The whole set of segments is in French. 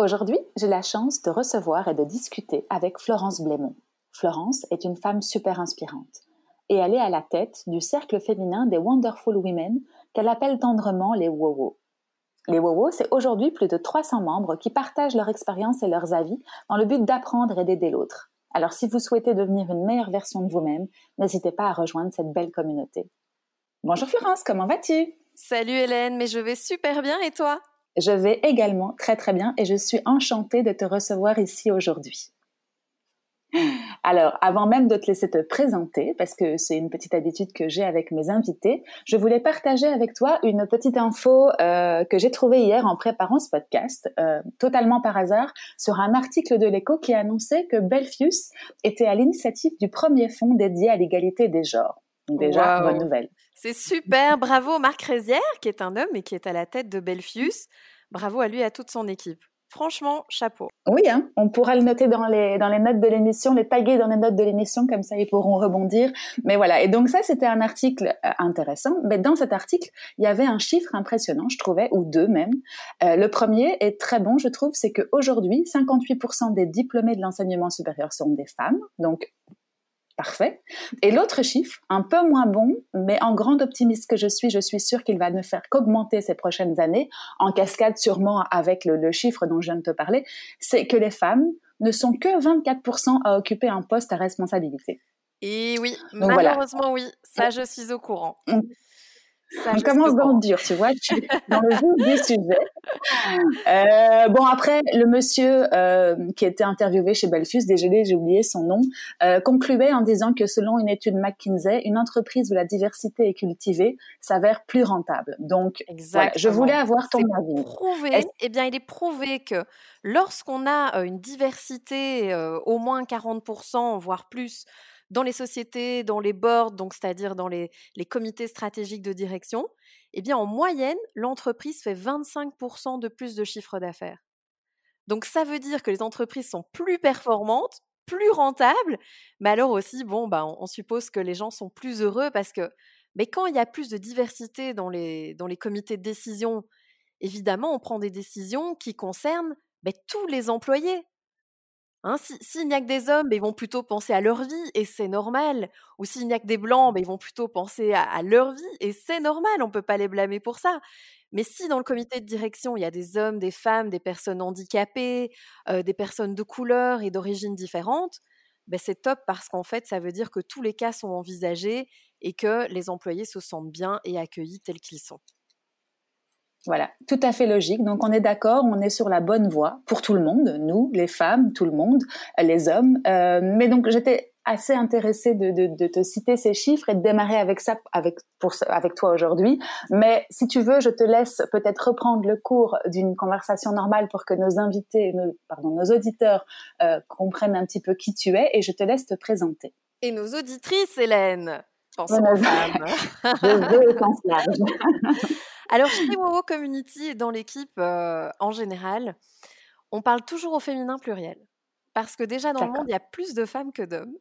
Aujourd'hui, j'ai la chance de recevoir et de discuter avec Florence Blémont. Florence est une femme super inspirante et elle est à la tête du cercle féminin des Wonderful Women qu'elle appelle tendrement les WOWO. Les WOWO, c'est aujourd'hui plus de 300 membres qui partagent leur expérience et leurs avis dans le but d'apprendre et d'aider l'autre. Alors si vous souhaitez devenir une meilleure version de vous-même, n'hésitez pas à rejoindre cette belle communauté. Bonjour Florence, comment vas-tu? Salut Hélène, mais je vais super bien et toi? Je vais également très très bien et je suis enchantée de te recevoir ici aujourd'hui. Alors, avant même de te laisser te présenter, parce que c'est une petite habitude que j'ai avec mes invités, je voulais partager avec toi une petite info euh, que j'ai trouvée hier en préparant ce podcast, euh, totalement par hasard, sur un article de l'Echo qui annonçait que Belfius était à l'initiative du premier fonds dédié à l'égalité des genres. Donc déjà, bonne nouvelle. C'est super, bravo Marc Rézière, qui est un homme et qui est à la tête de Belfius. Bravo à lui et à toute son équipe. Franchement, chapeau. Oui, hein, on pourra le noter dans les, dans les notes de l'émission, les taguer dans les notes de l'émission, comme ça ils pourront rebondir. Mais voilà, et donc ça c'était un article euh, intéressant. Mais dans cet article, il y avait un chiffre impressionnant, je trouvais, ou deux même. Euh, le premier est très bon, je trouve, c'est qu'aujourd'hui, 58% des diplômés de l'enseignement supérieur sont des femmes. Donc parfait. Et l'autre chiffre, un peu moins bon, mais en grande optimiste que je suis, je suis sûre qu'il va ne faire qu'augmenter ces prochaines années, en cascade sûrement avec le, chiffre dont je viens de te parler, c'est que les femmes ne sont que 24% à occuper un poste à responsabilité. Et oui, malheureusement oui, ça je suis au courant. Mm on commence dans le dur, tu vois, dans le vif du sujet. Euh, bon, après, le monsieur euh, qui était interviewé chez Belfus, désolé, j'ai oublié son nom, euh, concluait en disant que selon une étude McKinsey, une entreprise où la diversité est cultivée s'avère plus rentable. Donc, je voulais avoir ton avis. Prouvé, eh bien, il est prouvé que lorsqu'on a une diversité au moins 40%, voire plus, dans les sociétés, dans les boards, donc c'est-à-dire dans les, comités stratégiques de direction, eh bien en moyenne, l'entreprise fait 25% de plus de chiffre d'affaires. Donc ça veut dire que les entreprises sont plus performantes, plus rentables, mais alors aussi, bon, bah, on, suppose que les gens sont plus heureux parce que mais quand il y a plus de diversité dans les, dans les comités de décision, évidemment, on prend des décisions qui concernent tous les employés. Hein, s'il n'y a que des hommes, ils vont plutôt penser à leur vie et c'est normal. Ou s'il n'y a que des blancs, ils vont plutôt penser à, leur vie et c'est normal, on ne peut pas les blâmer pour ça. Mais si dans le comité de direction, il y a des hommes, des femmes, des personnes handicapées, des personnes de couleur et d'origine différentes, ben c'est top parce qu'en fait, ça veut dire que tous les cas sont envisagés et que les employés se sentent bien et accueillis tels qu'ils sont. Voilà, tout à fait logique. Donc on est d'accord, on est sur la bonne voie pour tout le monde, nous, les femmes, tout le monde, les hommes. Euh, mais donc j'étais assez intéressée de, de, de, te citer ces chiffres et de démarrer avec ça avec pour avec toi aujourd'hui. Mais si tu veux, je te laisse peut-être reprendre le cours d'une conversation normale pour que nos invités, nos, pardon, nos auditeurs euh, comprennent un petit peu qui tu es et je te laisse te présenter. Et nos auditrices, Hélène. Pensons aux femmes. Alors, chez Wowo Community et dans l'équipe en général, on parle toujours au féminin pluriel. Parce que déjà, dans le monde, il y a plus de femmes que d'hommes.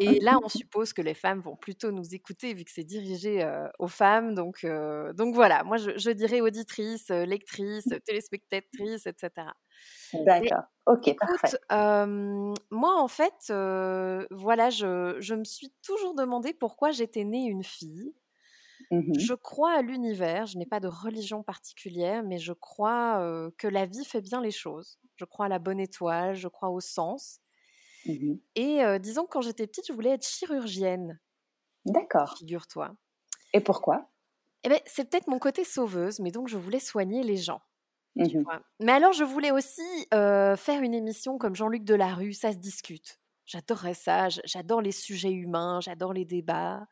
Et là, on suppose que les femmes vont plutôt nous écouter vu que c'est dirigé aux femmes. Donc, donc voilà, moi, je, dirais auditrice, lectrice, téléspectatrice, etc. D'accord. Ok, parfait. moi, en fait, voilà, je, je, me suis toujours demandé pourquoi j'étais née une fille. Mmh je crois à l'univers, je n'ai pas de religion particulière, mais je crois que la vie fait bien les choses. Je crois à la bonne étoile, je crois au sens. Mmh Et disons que quand j'étais petite, je voulais être chirurgienne. D'accord. Figure-toi. Et pourquoi? Eh ben, C'est peut-être mon côté sauveuse, mais donc je voulais soigner les gens. Mmh mais alors, je voulais aussi faire une émission comme Jean-Luc Delarue, ça se discute. J'adorerais ça. J'adore les sujets humains, j'adore les débats,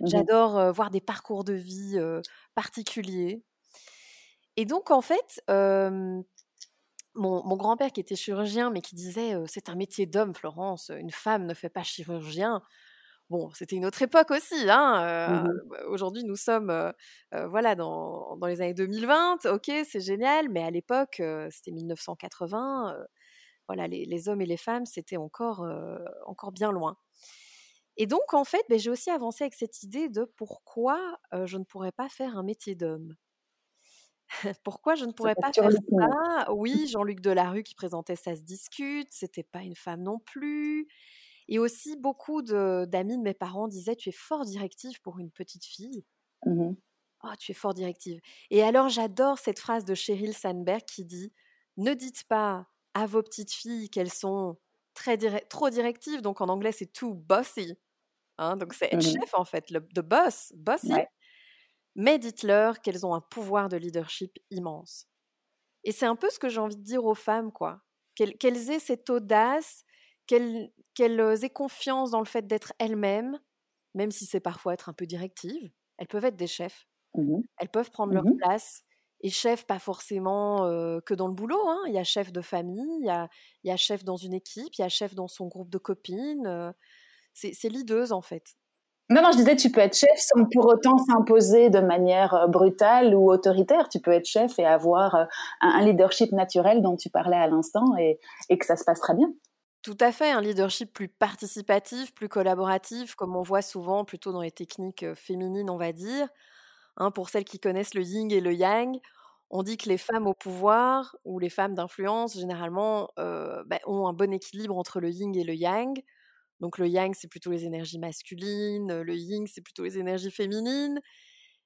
mmh j'adore voir des parcours de vie particuliers. Et donc, en fait, mon, mon grand-père qui était chirurgien, mais qui disait c'est un métier d'homme, Florence, une femme ne fait pas chirurgien. Bon, c'était une autre époque aussi. Hein, mmh bah, Aujourd'hui, nous sommes voilà, dans, dans, les années 2020. Ok, c'est génial, mais à l'époque, c'était 1980. Voilà, les, les, hommes et les femmes, c'était encore, encore bien loin. Et donc, en fait, ben, j'ai aussi avancé avec cette idée de pourquoi je ne pourrais pas faire un métier d'homme. pourquoi je ne pourrais pas faire ça? Oui, Jean-Luc Delarue qui présentait Ça se discute, c'était pas une femme non plus. Et aussi, beaucoup d'amis de, mes parents disaient Tu es fort directive pour une petite fille. Mmh oh, tu es fort directive. Et alors, j'adore cette phrase de Sheryl Sandberg qui dit Ne dites pas à vos petites filles qu'elles sont très trop directives. Donc, en anglais, c'est too bossy. Hein, donc, c'est être mmh chef, en fait, le the boss, bossy. Mais dites-leur qu'elles ont un pouvoir de leadership immense. Et c'est un peu ce que j'ai envie de dire aux femmes, quoi. Qu'elles aient cette audace, qu'elles aient confiance dans le fait d'être elles-mêmes, même si c'est parfois être un peu directive. Elles peuvent être des chefs. Mmh elles peuvent prendre leur mmh place. Et chef, pas forcément que dans le boulot. Hein. Il y a chef de famille, il y a, il y a chef dans une équipe, il y a chef dans son groupe de copines. c'est leaduse, en fait. Non, non, je disais, tu peux être chef sans pour autant s'imposer de manière brutale ou autoritaire. Tu peux être chef et avoir un, leadership naturel dont tu parlais à l'instant et, que ça se passe très bien. Tout à fait, un leadership plus participatif, plus collaboratif, comme on voit souvent plutôt dans les techniques féminines, on va dire. Hein, pour celles qui connaissent le yin et le yang, on dit que les femmes au pouvoir ou les femmes d'influence, généralement, bah, ont un bon équilibre entre le yin et le yang. Donc le yang, c'est plutôt les énergies masculines, le yin, c'est plutôt les énergies féminines.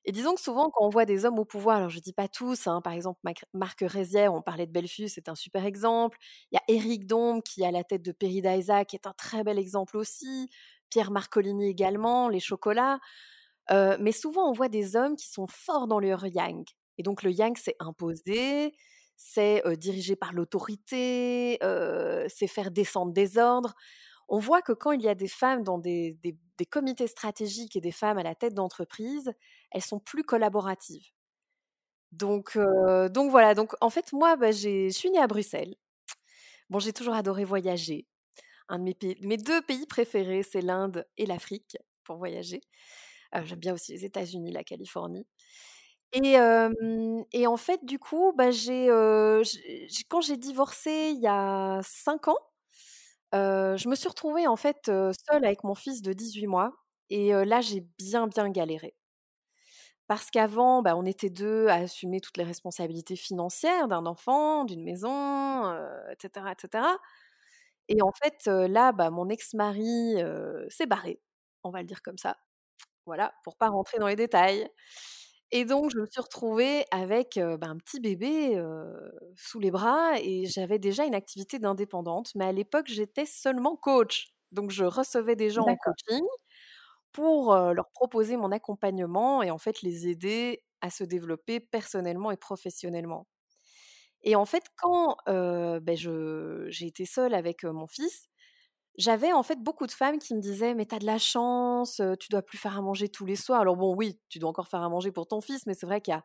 Et disons que souvent, quand on voit des hommes au pouvoir, alors je ne dis pas tous, hein, par exemple Marc Rézière, on parlait de Belfus, c'est un super exemple. Il y a Éric Dombe qui est à la tête de Peridaisa, qui est un très bel exemple aussi. Pierre Marcolini également, les chocolats. Mais souvent, on voit des hommes qui sont forts dans leur yang. Et donc le yang, c'est imposé, c'est dirigé par l'autorité, c'est faire descendre des ordres on voit que quand il y a des femmes dans des, comités stratégiques et des femmes à la tête d'entreprise, elles sont plus collaboratives. Donc, donc voilà, donc en fait, moi, bah, je suis née à Bruxelles. Bon, j'ai toujours adoré voyager. Un de mes, mes deux pays préférés, c'est l'Inde et l'Afrique pour voyager. J'aime bien aussi les États-Unis, la Californie. Et, et, en fait, du coup, bah, quand j'ai divorcé il y a cinq ans, je me suis retrouvée en fait seule avec mon fils de 18 mois et là j'ai bien bien galéré. Parce qu'avant, bah, on était deux à assumer toutes les responsabilités financières d'un enfant, d'une maison, etc., etc. Et en fait, là, bah, mon ex-mari s'est barré, on va le dire comme ça. Voilà, pour pas rentrer dans les détails. Et donc, je me suis retrouvée avec bah, un petit bébé sous les bras et j'avais déjà une activité d'indépendante. Mais à l'époque, j'étais seulement coach. Donc, je recevais des gens en coaching pour leur proposer mon accompagnement et en fait les aider à se développer personnellement et professionnellement. Et en fait, quand ben, j'ai été seule avec mon fils, j'avais en fait beaucoup de femmes qui me disaient mais t'as de la chance, tu dois plus faire à manger tous les soirs. Alors bon oui, tu dois encore faire à manger pour ton fils, mais c'est vrai qu'il y a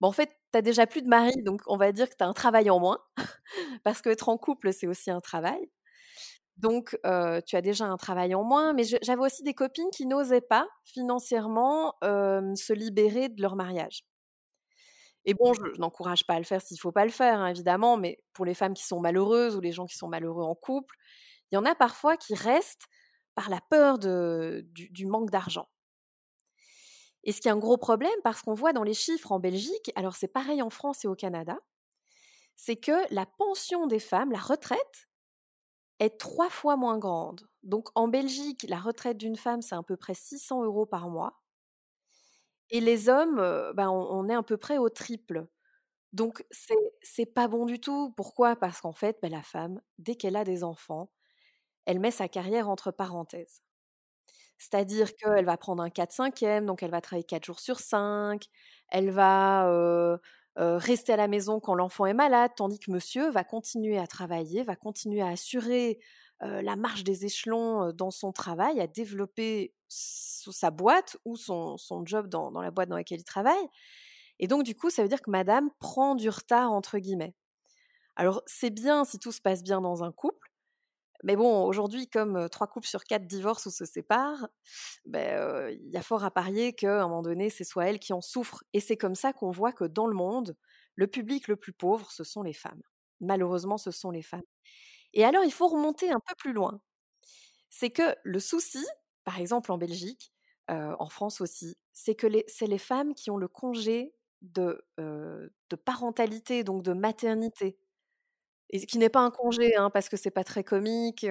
bon, en fait, t'as déjà plus de mari, donc on va dire que t'as un travail en moins, parce qu'être en couple, c'est aussi un travail. Donc, tu as déjà un travail en moins, mais j'avais aussi des copines qui n'osaient pas financièrement se libérer de leur mariage. Et bon, je, n'encourage pas à le faire s'il faut pas le faire, hein, évidemment, mais pour les femmes qui sont malheureuses ou les gens qui sont malheureux en couple, il y en a parfois qui restent par la peur du, manque d'argent. Et ce qui est un gros problème, parce qu'on voit dans les chiffres en Belgique, alors c'est pareil en France et au Canada, c'est que la pension des femmes, la retraite, est trois fois moins grande. Donc en Belgique, la retraite d'une femme, c'est à peu près 600 euros par mois. Et les hommes, ben, on, est à peu près au triple. Donc c'est pas bon du tout. Pourquoi? Parce qu'en fait, ben, la femme, dès qu'elle a des enfants, elle met sa carrière entre parenthèses. C'est-à-dire qu'elle va prendre un 4-5e, donc elle va travailler 4 jours sur 5, elle va rester à la maison quand l'enfant est malade, tandis que monsieur va continuer à travailler, va continuer à assurer la marche des échelons dans son travail, à développer sa boîte ou son, job dans, dans la boîte dans laquelle il travaille. Et donc, du coup, ça veut dire que madame prend du retard, entre guillemets. Alors, c'est bien si tout se passe bien dans un couple, mais bon, aujourd'hui, comme trois couples sur quatre divorcent ou se séparent, ben, il y a fort à parier qu'à un moment donné, c'est soit elle qui en souffre. Et c'est comme ça qu'on voit que dans le monde, le public le plus pauvre, ce sont les femmes. Malheureusement, ce sont les femmes. Et alors, il faut remonter un peu plus loin. C'est que le souci, par exemple en Belgique, en France aussi, c'est que c'est les femmes qui ont le congé de parentalité, donc de maternité. Et qui n'est pas un congé, hein, parce que c'est pas très comique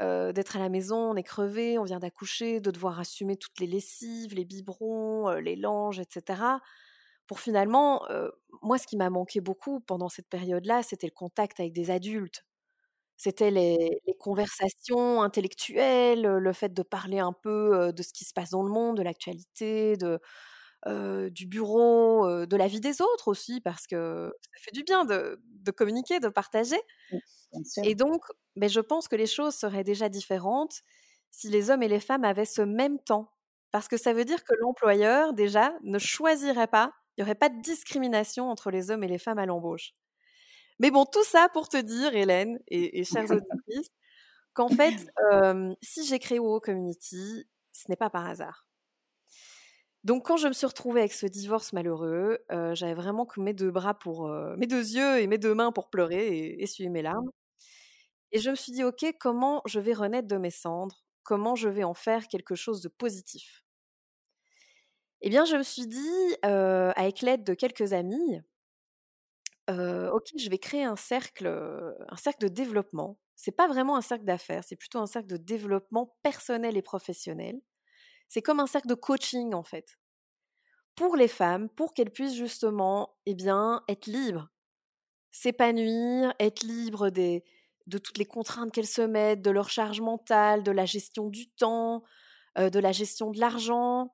d'être à la maison, on est crevé, on vient d'accoucher, de devoir assumer toutes les lessives, les biberons, les langes, etc. Pour finalement, moi, ce qui m'a manqué beaucoup pendant cette période-là, c'était le contact avec des adultes. C'était les, conversations intellectuelles, le fait de parler un peu de ce qui se passe dans le monde, de l'actualité, de, du bureau, de la vie des autres aussi, parce que ça fait du bien de, communiquer, de partager. Et donc, ben, je pense que les choses seraient déjà différentes si les hommes et les femmes avaient ce même temps. Parce que ça veut dire que l'employeur, déjà, ne choisirait pas, il n'y aurait pas de discrimination entre les hommes et les femmes à l'embauche. Mais bon, tout ça pour te dire, Hélène et, et chères auditrices, qu'en fait, si j'ai créé WoW Community, ce n'est pas par hasard. Donc, quand je me suis retrouvée avec ce divorce malheureux, j'avais vraiment que mes deux bras pour, mes deux yeux et mes deux mains pour pleurer et essuyer mes larmes. Et je me suis dit, ok, comment je vais renaître de mes cendres? Comment je vais en faire quelque chose de positif? Eh bien, je me suis dit, avec l'aide de quelques amis, ok, je vais créer un cercle, un cercle de développement. C'est pas vraiment un cercle d'affaires, c'est plutôt un cercle de développement personnel et professionnel c'est comme un cercle de coaching en fait. Pour les femmes, pour qu'elles puissent justement eh bien, être libres, s'épanouir, être libres des, de toutes les contraintes qu'elles se mettent, de leur charge mentale, de la gestion du temps, de la gestion de l'argent,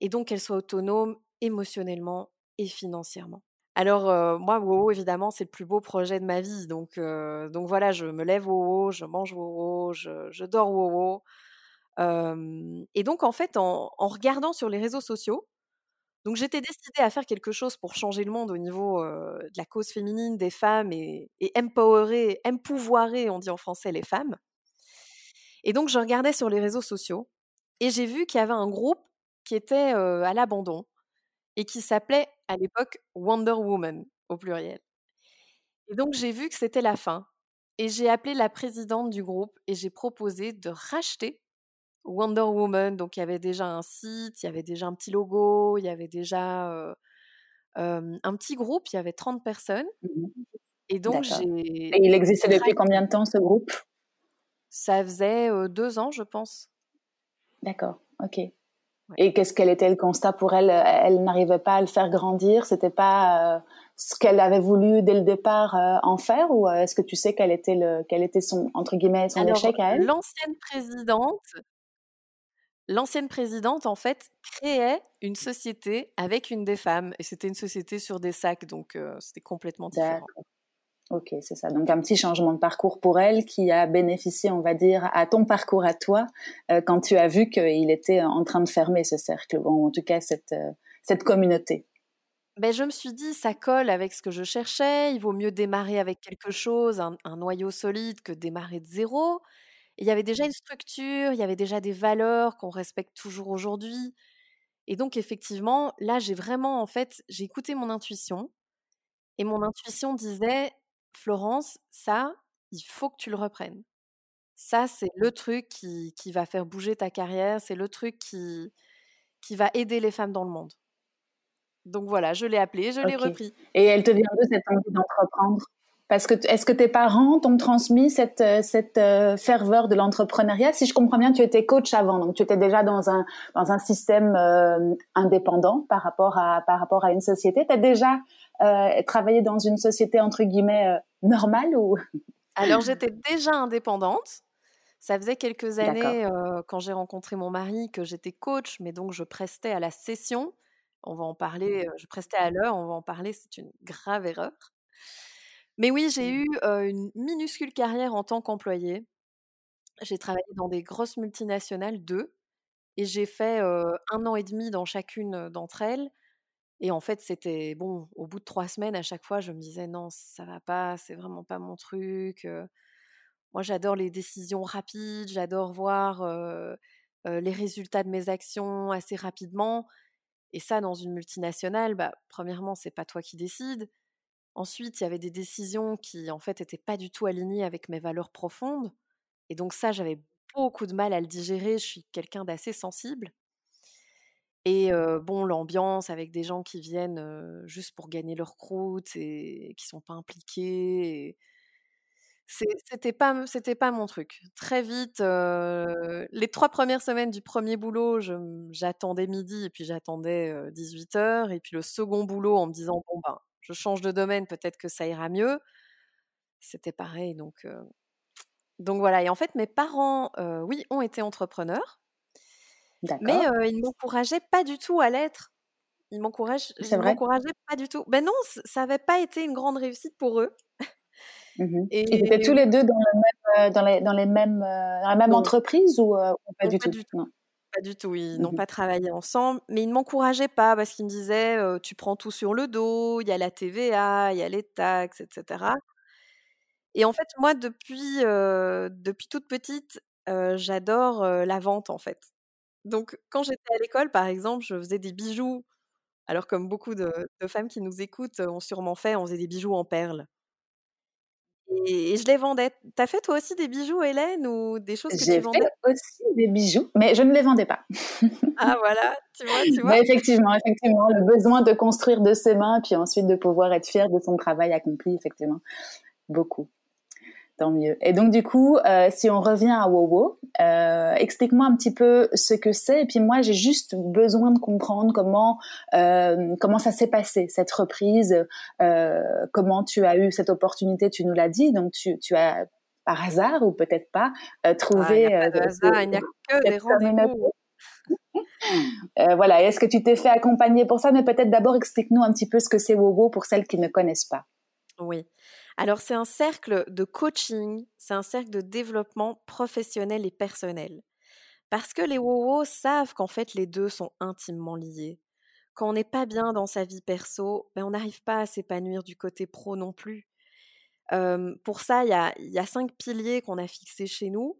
et donc qu'elles soient autonomes émotionnellement et financièrement. Alors moi, WoW, évidemment, c'est le plus beau projet de ma vie. Donc, donc voilà, je me lève WoW, je mange WoW, je, je dors Et donc, en fait, en, regardant sur les réseaux sociaux, donc j'étais décidée à faire quelque chose pour changer le monde au niveau de la cause féminine des femmes et, et empowerer, empouvoirer, on dit en français, les femmes. Et donc, je regardais sur les réseaux sociaux et j'ai vu qu'il y avait un groupe qui était à l'abandon et qui s'appelait à l'époque Wonder Woman au pluriel. Et donc, j'ai vu que c'était la fin. Et j'ai appelé la présidente du groupe et j'ai proposé de racheter Wonder Woman, donc il y avait déjà un site, il y avait déjà un petit logo, il y avait déjà un petit groupe, il y avait 30 personnes. Mmh Et donc j'ai. Et il existait depuis combien de temps ce groupe? Ça faisait deux ans, je pense. D'accord, ok. Et qu'est-ce qu'elle était le constat pour elle? Elle n'arrivait pas à le faire grandir. C'était pas ce qu'elle avait voulu dès le départ en faire, ou est-ce que tu sais quel était le, quel était son entre guillemets son échec à elle? L'ancienne présidente l'ancienne présidente, en fait, créait une société avec une des femmes. Et c'était une société sur des sacs, donc c'était complètement différent. Ok, c'est ça. Donc un petit changement de parcours pour elle qui a bénéficié, on va dire, à ton parcours à toi quand tu as vu qu'il était en train de fermer ce cercle, ou en tout cas cette, cette communauté. Ben, je me suis dit, ça colle avec ce que je cherchais. Il vaut mieux démarrer avec quelque chose, un, un noyau solide, que démarrer de zéro il y avait déjà une structure, il y avait déjà des valeurs qu'on respecte toujours aujourd'hui. Et donc, effectivement, là, j'ai vraiment, en fait, j'ai écouté mon intuition. Et mon intuition disait, Florence, ça, il faut que tu le reprennes. Ça, c'est le truc qui, qui va faire bouger ta carrière, c'est le truc qui, qui va aider les femmes dans le monde. Donc voilà, je l'ai appelé, je l'ai repris. Et elle te vient de cette envie d'entreprendre? Parce que est-ce que tes parents t'ont transmis cette, euh, cette euh, ferveur de l'entrepreneuriat? Si je comprends bien, tu étais coach avant, donc tu étais déjà dans un, dans un système euh, indépendant par rapport à, par rapport à une société. Tu as déjà travaillé dans une société entre guillemets normale ou? Alors j'étais déjà indépendante. Ça faisait quelques années quand j'ai rencontré mon mari que j'étais coach, mais donc je prestais à la session. On va en parler, je prestais à l'heure, on va en parler, c'est une grave erreur. Mais oui, j'ai mmh. eu une minuscule carrière en tant qu'employée. J'ai travaillé dans des grosses multinationales, deux, et j'ai fait un an et demi dans chacune d'entre elles. Et en fait, c'était bon, au bout de trois semaines, à chaque fois, je me disais non, ça va pas, c'est vraiment pas mon truc. Moi, j'adore les décisions rapides, j'adore voir les résultats de mes actions assez rapidement. Et ça, dans une multinationale, bah, premièrement, c'est pas toi qui décides. Ensuite, il y avait des décisions qui, en fait, n'étaient pas du tout alignées avec mes valeurs profondes. Et donc ça, j'avais beaucoup de mal à le digérer. Je suis quelqu'un d'assez sensible. Et bon, l'ambiance avec des gens qui viennent juste pour gagner leur croûte et qui sont pas impliqués. C'était pas, c'était pas mon truc. Très vite, les trois premières semaines du premier boulot, j'attendais midi et puis j'attendais 18 heures. Et puis le second boulot, en me disant bon ben, je change de domaine, peut-être que ça ira mieux. C'était pareil, donc donc voilà. Et en fait, mes parents, oui, ont été entrepreneurs. Mais il ne m'encourageait pas du tout à l'être. Il m'encourage, m'encourageait pas du tout. Ben non, ça n'avait pas été une grande réussite pour eux. Mmh et... Ils étaient tous les deux dans, le même, dans, les, dans les mêmes, la même entreprise ou, pas, du, tout? Pas du tout, ils n'ont mmh pas travaillé ensemble, mais ils ne m'encourageaient pas parce qu'ils me disaient tu prends tout sur le dos, il y a la TVA, il y a les taxes, etc. Et en fait, moi, depuis, depuis toute petite, j'adore la vente en fait. Donc, quand j'étais à l'école, par exemple, je faisais des bijoux. Alors, comme beaucoup de, femmes qui nous écoutent ont sûrement fait, on faisait des bijoux en perles. Et, je les vendais. T'as fait toi aussi des bijoux, Hélène, ou des choses que tu vendais? J'ai fait aussi des bijoux, mais je ne les vendais pas. ah voilà, tu vois, tu vois. Mais effectivement, effectivement, le besoin de construire de ses mains, puis ensuite de pouvoir être fier de son travail accompli, effectivement, beaucoup. Tant mieux. Et donc du coup, euh, si on revient à Wowo, euh, explique-moi un petit peu ce que c'est. Et puis moi, j'ai juste besoin de comprendre comment euh, comment ça s'est passé cette reprise, comment tu as eu cette opportunité. Tu nous l'as dit. Donc tu, tu as par hasard ou peut-être pas trouvé. Ah, il n'y a pas de hasard, il n'y a que des rendez-vous. voilà. Est-ce que tu t'es fait accompagner pour ça? Mais peut-être d'abord explique-nous un petit peu ce que c'est Wowo pour celles qui ne connaissent pas. Oui. Alors c'est un cercle de coaching, c'est un cercle de développement professionnel et personnel. Parce que les WoWo savent qu'en fait les deux sont intimement liés. Quand on n'est pas bien dans sa vie perso, ben on n'arrive pas à s'épanouir du côté pro non plus. pour ça, il y a, cinq piliers qu'on a fixés chez nous.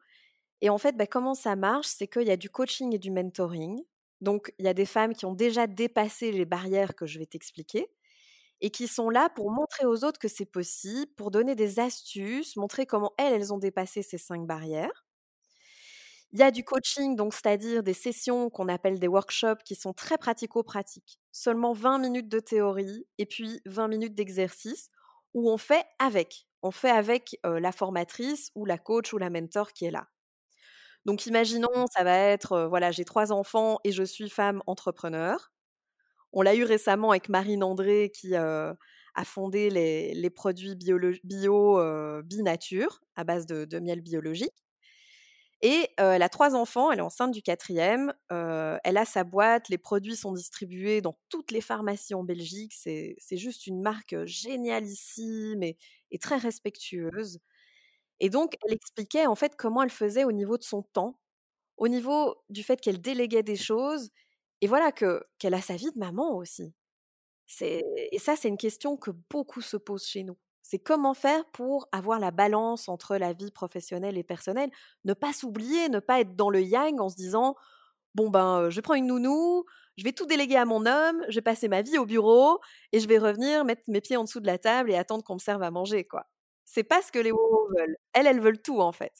Et en fait, ben, comment ça marche C'est qu'il y a du coaching et du mentoring. Donc, il y a des femmes qui ont déjà dépassé les barrières que je vais t'expliquer et qui sont là pour montrer aux autres que c'est possible, pour donner des astuces, montrer comment elles, elles ont dépassé ces cinq barrières. Il y a du coaching, donc c'est-à-dire des sessions qu'on appelle des workshops qui sont très pratico-pratiques. Seulement 20 minutes de théorie et puis 20 minutes d'exercice où on fait avec. On fait avec la formatrice ou la coach ou la mentor qui est là. Donc imaginons, ça va être, voilà, j'ai trois enfants et je suis femme entrepreneur. On l'a eu récemment avec Marine André qui a fondé les, produits bio, Binature à base de, miel biologique. Et elle a trois enfants, elle est enceinte du quatrième, elle a sa boîte, les produits sont distribués dans toutes les pharmacies en Belgique, c'est juste une marque génialissime et, très respectueuse. Et donc, elle expliquait en fait comment elle faisait au niveau de son temps, au niveau du fait qu'elle déléguait des choses et voilà que qu'elle a sa vie de maman aussi. Et ça c'est une question que beaucoup se posent chez nous. C'est comment faire pour avoir la balance entre la vie professionnelle et personnelle, ne pas s'oublier, ne pas être dans le yang en se disant bon ben je prends une nounou, je vais tout déléguer à mon homme, je vais passer ma vie au bureau et je vais revenir mettre mes pieds en dessous de la table et attendre qu'on me serve à manger quoi. C'est pas ce que les WoW veulent. Elles elles veulent tout en fait.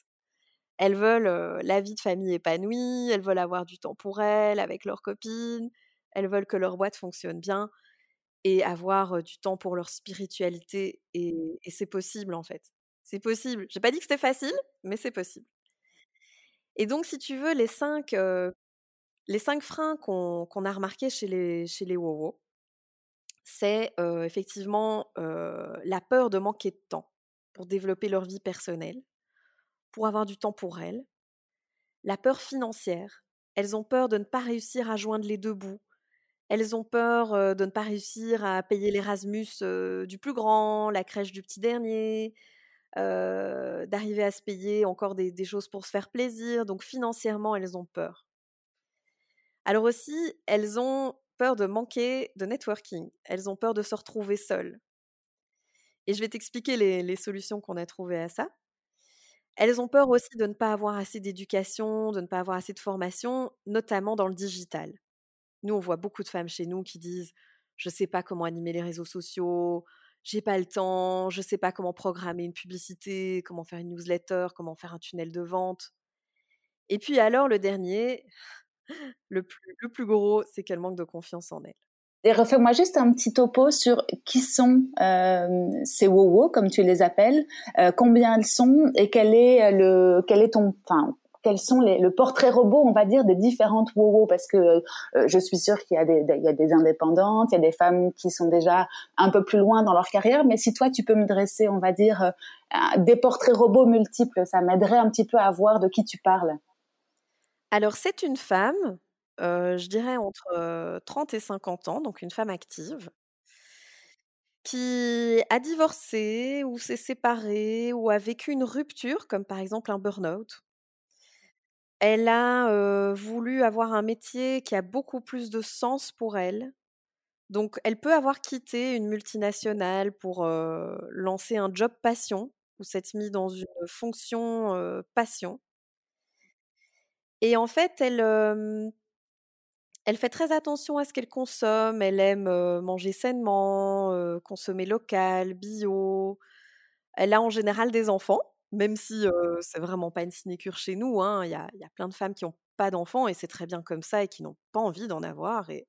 Elles veulent la vie de famille épanouie, elles veulent avoir du temps pour elles, avec leurs copines, elles veulent que leur boîte fonctionne bien et avoir du temps pour leur spiritualité. Et, c'est possible en fait. C'est possible. J'ai pas dit que c'était facile, mais c'est possible. Et donc, si tu veux, les cinq, les cinq freins qu'on a remarqués chez les, chez les c'est effectivement la peur de manquer de temps pour développer leur vie personnelle pour avoir du temps pour elles. La peur financière. Elles ont peur de ne pas réussir à joindre les deux bouts. Elles ont peur de ne pas réussir à payer l'Erasmus du plus grand, la crèche du petit dernier, d'arriver à se payer encore des, choses pour se faire plaisir. Donc financièrement, elles ont peur. Alors aussi, elles ont peur de manquer de networking. Elles ont peur de se retrouver seules. Et je vais t'expliquer les, solutions qu'on a trouvées à ça. Elles ont peur aussi de ne pas avoir assez d'éducation, de ne pas avoir assez de formation, notamment dans le digital. Nous, on voit beaucoup de femmes chez nous qui disent Je ne sais pas comment animer les réseaux sociaux, j'ai pas le temps, je ne sais pas comment programmer une publicité, comment faire une newsletter, comment faire un tunnel de vente. Et puis alors, le dernier, le plus, le plus gros, c'est qu'elle manque de confiance en elle. Et refais-moi juste un petit topo sur qui sont euh, ces WoWo, comme tu les appelles, euh, combien elles sont et quel est le, quel est ton, enfin, quels sont les, le portrait robot, on va dire, des différentes WoWo, parce que euh, je suis sûre qu'il y a des, il y a des indépendantes, il y a des femmes qui sont déjà un peu plus loin dans leur carrière, mais si toi tu peux me dresser, on va dire, des portraits robots multiples, ça m'aiderait un petit peu à voir de qui tu parles. Alors c'est une femme je dirais entre 30 et 50 ans, donc une femme active qui a divorcé ou s'est séparée ou a vécu une rupture, comme par exemple un burn-out. Elle a voulu avoir un métier qui a beaucoup plus de sens pour elle. Donc, elle peut avoir quitté une multinationale pour lancer un job passion ou s'être mise dans une fonction passion. Et en fait, elle, elle fait très attention à ce qu'elle consomme. Elle aime manger sainement, consommer local, bio. Elle a en général des enfants, même si c'est vraiment pas une sinécure chez nous. Hein. Il y, a, plein de femmes qui n'ont pas d'enfants et c'est très bien comme ça et qui n'ont pas envie d'en avoir et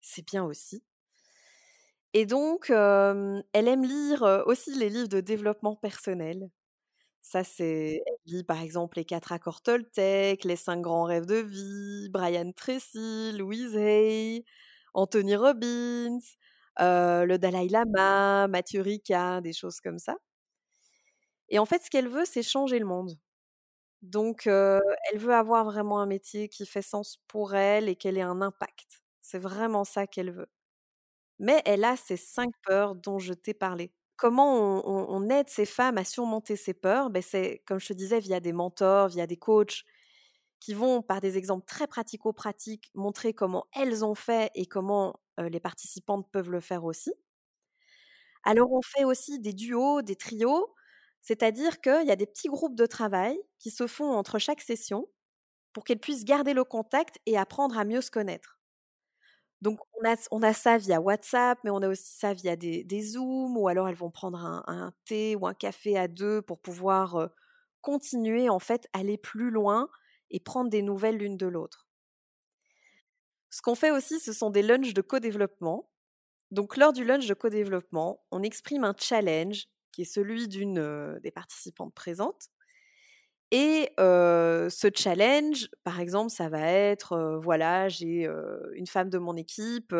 c'est bien aussi. Et donc, elle aime lire aussi les livres de développement personnel. Ça, c'est lit par exemple les quatre accords Toltec, les cinq grands rêves de vie, Brian Tracy, Louise Hay, Anthony Robbins, le Dalai Lama, Mathieu Ricard, des choses comme ça. Et en fait, ce qu'elle veut, c'est changer le monde. Donc, elle veut avoir vraiment un métier qui fait sens pour elle et qu'elle ait un impact. C'est vraiment ça qu'elle veut. Mais elle a ces cinq peurs dont je t'ai parlé comment on, aide ces femmes à surmonter ces peurs? Ben C'est, comme je te disais, via des mentors, via des coachs qui vont, par des exemples très pratico-pratiques, montrer comment elles ont fait et comment les participantes peuvent le faire aussi. Alors, on fait aussi des duos, des trios, c'est-à-dire qu'il y a des petits groupes de travail qui se font entre chaque session pour qu'elles puissent garder le contact et apprendre à mieux se connaître. Donc, on a, ça via WhatsApp, mais on a aussi ça via des, Zooms, ou alors elles vont prendre un, thé ou un café à deux pour pouvoir continuer, en fait, aller plus loin et prendre des nouvelles l'une de l'autre. Ce qu'on fait aussi, ce sont des lunchs de co-développement. Donc, lors du lunch de co-développement, on exprime un challenge qui est celui d'une des participantes présentes et ce challenge, par exemple, ça va être, voilà, j'ai une femme de mon équipe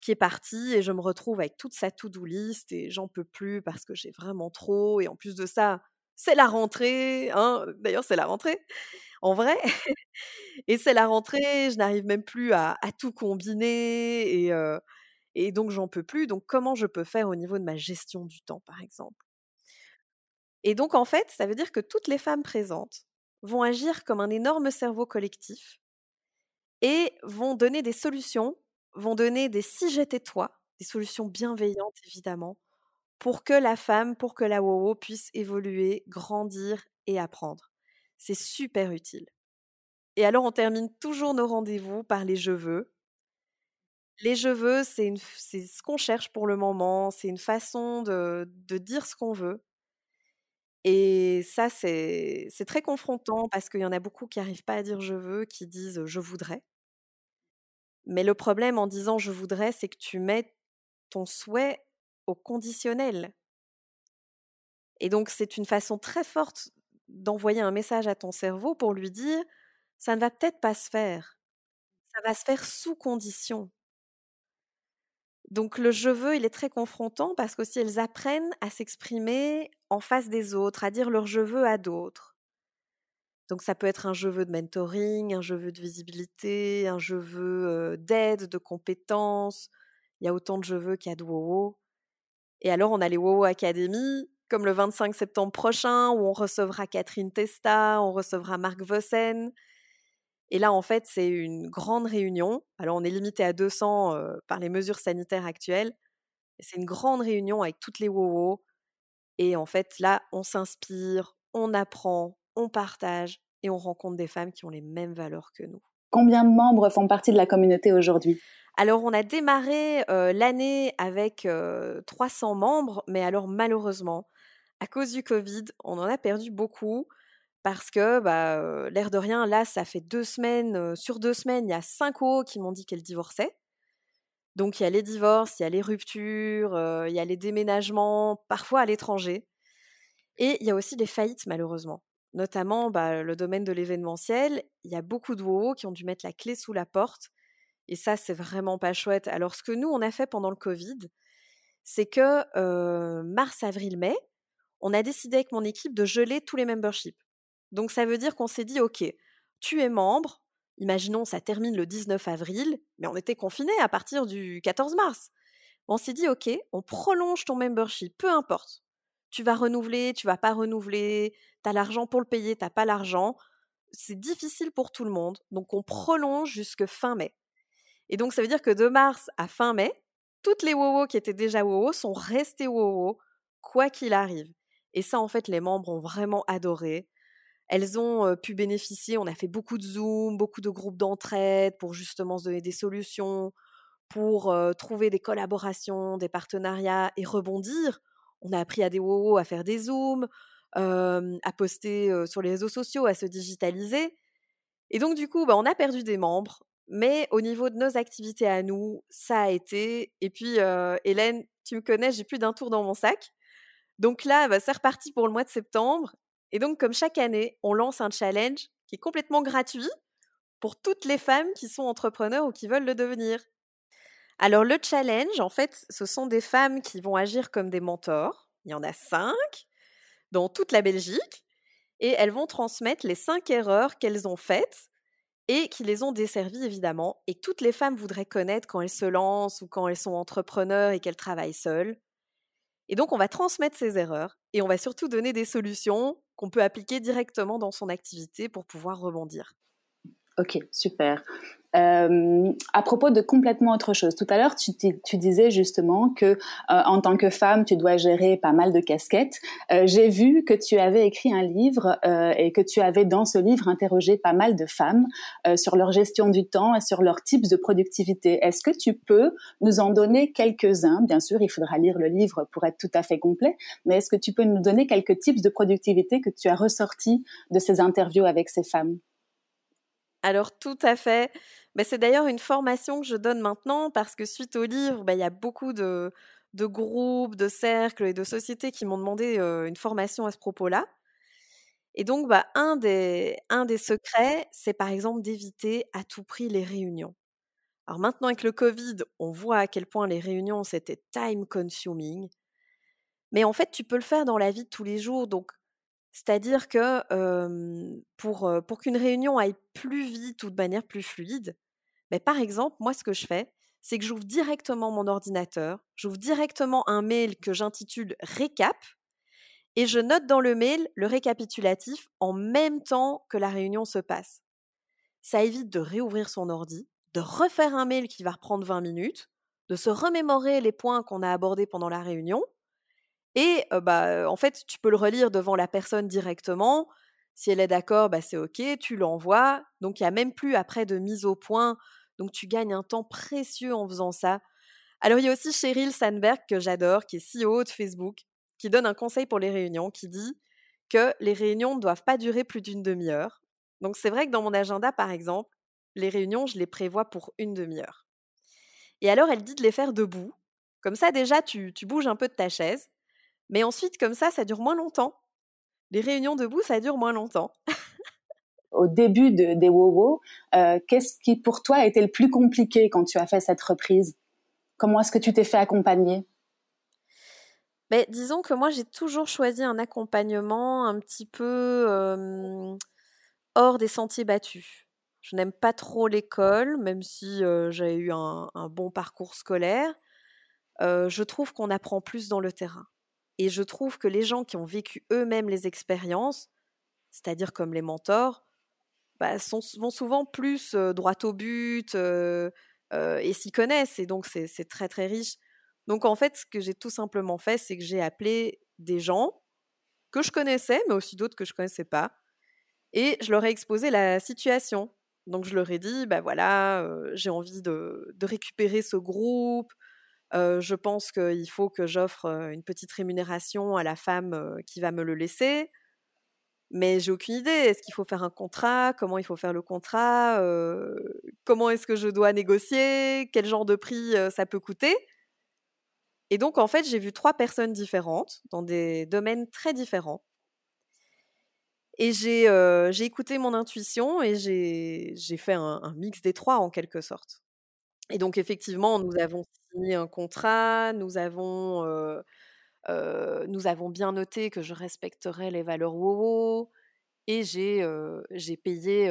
qui est partie et je me retrouve avec toute sa to-do list et j'en peux plus parce que j'ai vraiment trop. Et en plus de ça, c'est la rentrée. Hein D'ailleurs, c'est la rentrée, en vrai. et c'est la rentrée, je n'arrive même plus à, tout combiner et, et donc j'en peux plus. Donc, comment je peux faire au niveau de ma gestion du temps, par exemple? Et donc, en fait, ça veut dire que toutes les femmes présentes vont agir comme un énorme cerveau collectif et vont donner des solutions, vont donner des si j'étais toi, des solutions bienveillantes évidemment, pour que la femme, pour que la WoWo puisse évoluer, grandir et apprendre. C'est super utile. Et alors, on termine toujours nos rendez-vous par les je veux. Les je veux, c'est ce qu'on cherche pour le moment, c'est une façon de dire ce qu'on veut, et ça, c'est très confrontant parce qu'il y en a beaucoup qui n'arrivent pas à dire je veux, qui disent je voudrais. Mais le problème en disant je voudrais, c'est que tu mets ton souhait au conditionnel. Et donc, c'est une façon très forte d'envoyer un message à ton cerveau pour lui dire ça ne va peut-être pas se faire. Ça va se faire sous condition. Donc le je veux, il est très confrontant parce qu'aussi elles apprennent à s'exprimer en face des autres, à dire leur je veux à d'autres. Donc ça peut être un je veux de mentoring, un je veux de visibilité, un je veux d'aide, de compétences. Il y a autant de je veux qu'il y a de WoWo. Et alors on a les WoWo Academy, comme le 25 septembre prochain, où on recevra Catherine Testa, on recevra Marc Vossen. Et là, en fait, c'est une grande réunion. Alors, on est limité à 200 par les mesures sanitaires actuelles. C'est une grande réunion avec toutes les WOWO. Et en fait, là, on s'inspire, on apprend, on partage et on rencontre des femmes qui ont les mêmes valeurs que nous. Combien de membres font partie de la communauté aujourd'hui? Alors, on a démarré l'année avec 300 membres, mais alors malheureusement, à cause du Covid, on en a perdu beaucoup parce que, bah, l'air de rien, là, ça fait deux semaines, sur deux semaines, il y a cinq hauts qui m'ont dit qu'elles divorçaient. Donc, il y a les divorces, il y a les ruptures, il y a les déménagements, parfois à l'étranger. Et il y a aussi des faillites, malheureusement. Notamment, bah, le domaine de l'événementiel. Il y a beaucoup de WOO qui ont dû mettre la clé sous la porte. Et ça, c'est vraiment pas chouette. Alors, ce que nous, on a fait pendant le Covid, c'est que mars, avril, mai, on a décidé avec mon équipe de geler tous les memberships. Donc, ça veut dire qu'on s'est dit, OK, tu es membre, imaginons, ça termine le 19 avril, mais on était confinés à partir du 14 mars. On s'est dit, OK, on prolonge ton membership, peu importe. Tu vas renouveler, tu vas pas renouveler, tu as l'argent pour le payer, tu pas l'argent. C'est difficile pour tout le monde, donc on prolonge jusque fin mai. Et donc, ça veut dire que de mars à fin mai, toutes les WoWo qui étaient déjà WoWo sont restées WoWo, quoi qu'il arrive. Et ça, en fait, les membres ont vraiment adoré. Elles ont pu bénéficier, on a fait beaucoup de Zoom, beaucoup de groupes d'entraide pour justement se donner des solutions, pour trouver des collaborations, des partenariats et rebondir. On a appris à des WoWo à faire des Zooms, à poster sur les réseaux sociaux, à se digitaliser. Et donc, du coup, bah, on a perdu des membres, mais au niveau de nos activités à nous, ça a été. Et puis, Hélène, tu me connais, j'ai plus d'un tour dans mon sac. Donc là, bah, c'est reparti pour le mois de septembre. Et donc, comme chaque année, on lance un challenge qui est complètement gratuit pour toutes les femmes qui sont entrepreneurs ou qui veulent le devenir. Alors, le challenge, en fait, ce sont des femmes qui vont agir comme des mentors. Il y en a cinq dans toute la Belgique. Et elles vont transmettre les cinq erreurs qu'elles ont faites et qui les ont desservies évidemment, et toutes les femmes voudraient connaître quand elles se lancent ou quand elles sont entrepreneurs et qu'elles travaillent seules. Et donc, on va transmettre ces erreurs et on va surtout donner des solutions qu'on peut appliquer directement dans son activité pour pouvoir rebondir. Ok, super. Euh, à propos de complètement autre chose, tout à l'heure tu, disais justement que euh, en tant que femme tu dois gérer pas mal de casquettes. Euh, J'ai vu que tu avais écrit un livre et que tu avais dans ce livre interrogé pas mal de femmes sur leur gestion du temps et sur leurs types de productivité. Est-ce que tu peux nous en donner quelques-uns? Bien sûr, il faudra lire le livre pour être tout à fait complet, mais est-ce que tu peux nous donner quelques types de productivité que tu as ressortis de ces interviews avec ces femmes? Alors tout à fait. Mais c'est d'ailleurs une formation que je donne maintenant parce que suite au livre, bah, il y a beaucoup de, groupes, de cercles et de sociétés qui m'ont demandé une formation à ce propos-là. Et donc, bah, un, des, un des secrets, c'est par exemple d'éviter à tout prix les réunions. Alors maintenant, avec le Covid, on voit à quel point les réunions, c'était time consuming. Mais en fait, tu peux le faire dans la vie de tous les jours. Donc, c'est-à-dire que pour, pour qu'une réunion aille plus vite ou de manière plus fluide, mais par exemple, moi, ce que je fais, c'est que j'ouvre directement mon ordinateur, j'ouvre directement un mail que j'intitule Récap, et je note dans le mail le récapitulatif en même temps que la réunion se passe. Ça évite de réouvrir son ordi, de refaire un mail qui va reprendre 20 minutes, de se remémorer les points qu'on a abordés pendant la réunion, et bah, en fait, tu peux le relire devant la personne directement. Si elle est d'accord, bah, c'est OK, tu l'envoies. Donc, il n'y a même plus après de mise au point. Donc, tu gagnes un temps précieux en faisant ça. Alors, il y a aussi Cheryl Sandberg, que j'adore, qui est CEO de Facebook, qui donne un conseil pour les réunions, qui dit que les réunions ne doivent pas durer plus d'une demi-heure. Donc, c'est vrai que dans mon agenda, par exemple, les réunions, je les prévois pour une demi-heure. Et alors, elle dit de les faire debout. Comme ça, déjà, tu bouges un peu de ta chaise. Mais ensuite, comme ça, ça dure moins longtemps. Les réunions debout, ça dure moins longtemps. Au début de, des WoWo, euh, qu'est-ce qui pour toi a été le plus compliqué quand tu as fait cette reprise? Comment est-ce que tu t'es fait accompagner? Mais ben, disons que moi j'ai toujours choisi un accompagnement un petit peu hors des sentiers battus. Je n'aime pas trop l'école, même si j'ai eu un, bon parcours scolaire. je trouve qu'on apprend plus dans le terrain. Et je trouve que les gens qui ont vécu eux-mêmes les expériences, c'est-à-dire comme les mentors, bah, vont souvent plus droit au but et s'y connaissent. Et donc, c'est très, très riche. Donc, en fait, ce que j'ai tout simplement fait, c'est que j'ai appelé des gens que je connaissais, mais aussi d'autres que je ne connaissais pas. Et je leur ai exposé la situation. Donc, je leur ai dit, bah voilà, j'ai envie de, récupérer ce groupe. Je pense qu'il faut que j'offre une petite rémunération à la femme qui va me le laisser mais j'ai aucune idée. Est-ce qu'il faut faire un contrat? Comment il faut faire le contrat? Comment est-ce que je dois négocier? Quel genre de prix ça peut coûter? Et donc, en fait, j'ai vu trois personnes différentes dans des domaines très différents. Et j'ai écouté mon intuition et j'ai fait un, un, mix des trois en quelque sorte. Et donc, effectivement, nous avons signé un contrat, nous avons nous avons bien noté que je respecterais les valeurs WoWo et j'ai j'ai payé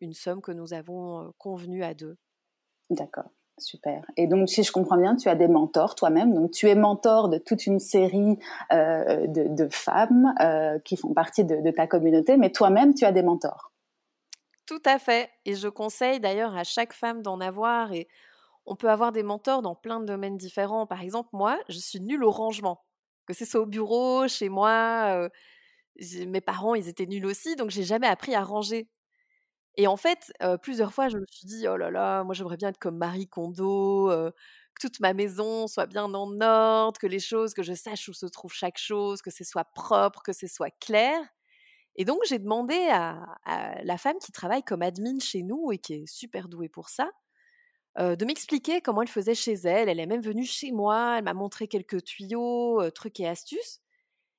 une somme que nous avons convenue à deux. D'accord, super. Et donc, si je comprends bien, tu as des mentors toi-même. Donc, tu es mentor de toute une série de, de, femmes qui font partie de, de ta communauté, mais toi-même, tu as des mentors. Tout à fait. Et je conseille d'ailleurs à chaque femme d'en avoir. Et on peut avoir des mentors dans plein de domaines différents. Par exemple, moi, je suis nulle au rangement que ce soit au bureau, chez moi. mes parents, ils étaient nuls aussi, donc j'ai jamais appris à ranger. Et en fait, plusieurs fois, je me suis dit, oh là là, moi j'aimerais bien être comme Marie Kondo, que toute ma maison soit bien en ordre, que les choses, que je sache où se trouve chaque chose, que ce soit propre, que ce soit clair. Et donc j'ai demandé à, à, la femme qui travaille comme admin chez nous et qui est super douée pour ça, de m'expliquer comment elle faisait chez elle. Elle est même venue chez moi, elle m'a montré quelques tuyaux, trucs et astuces.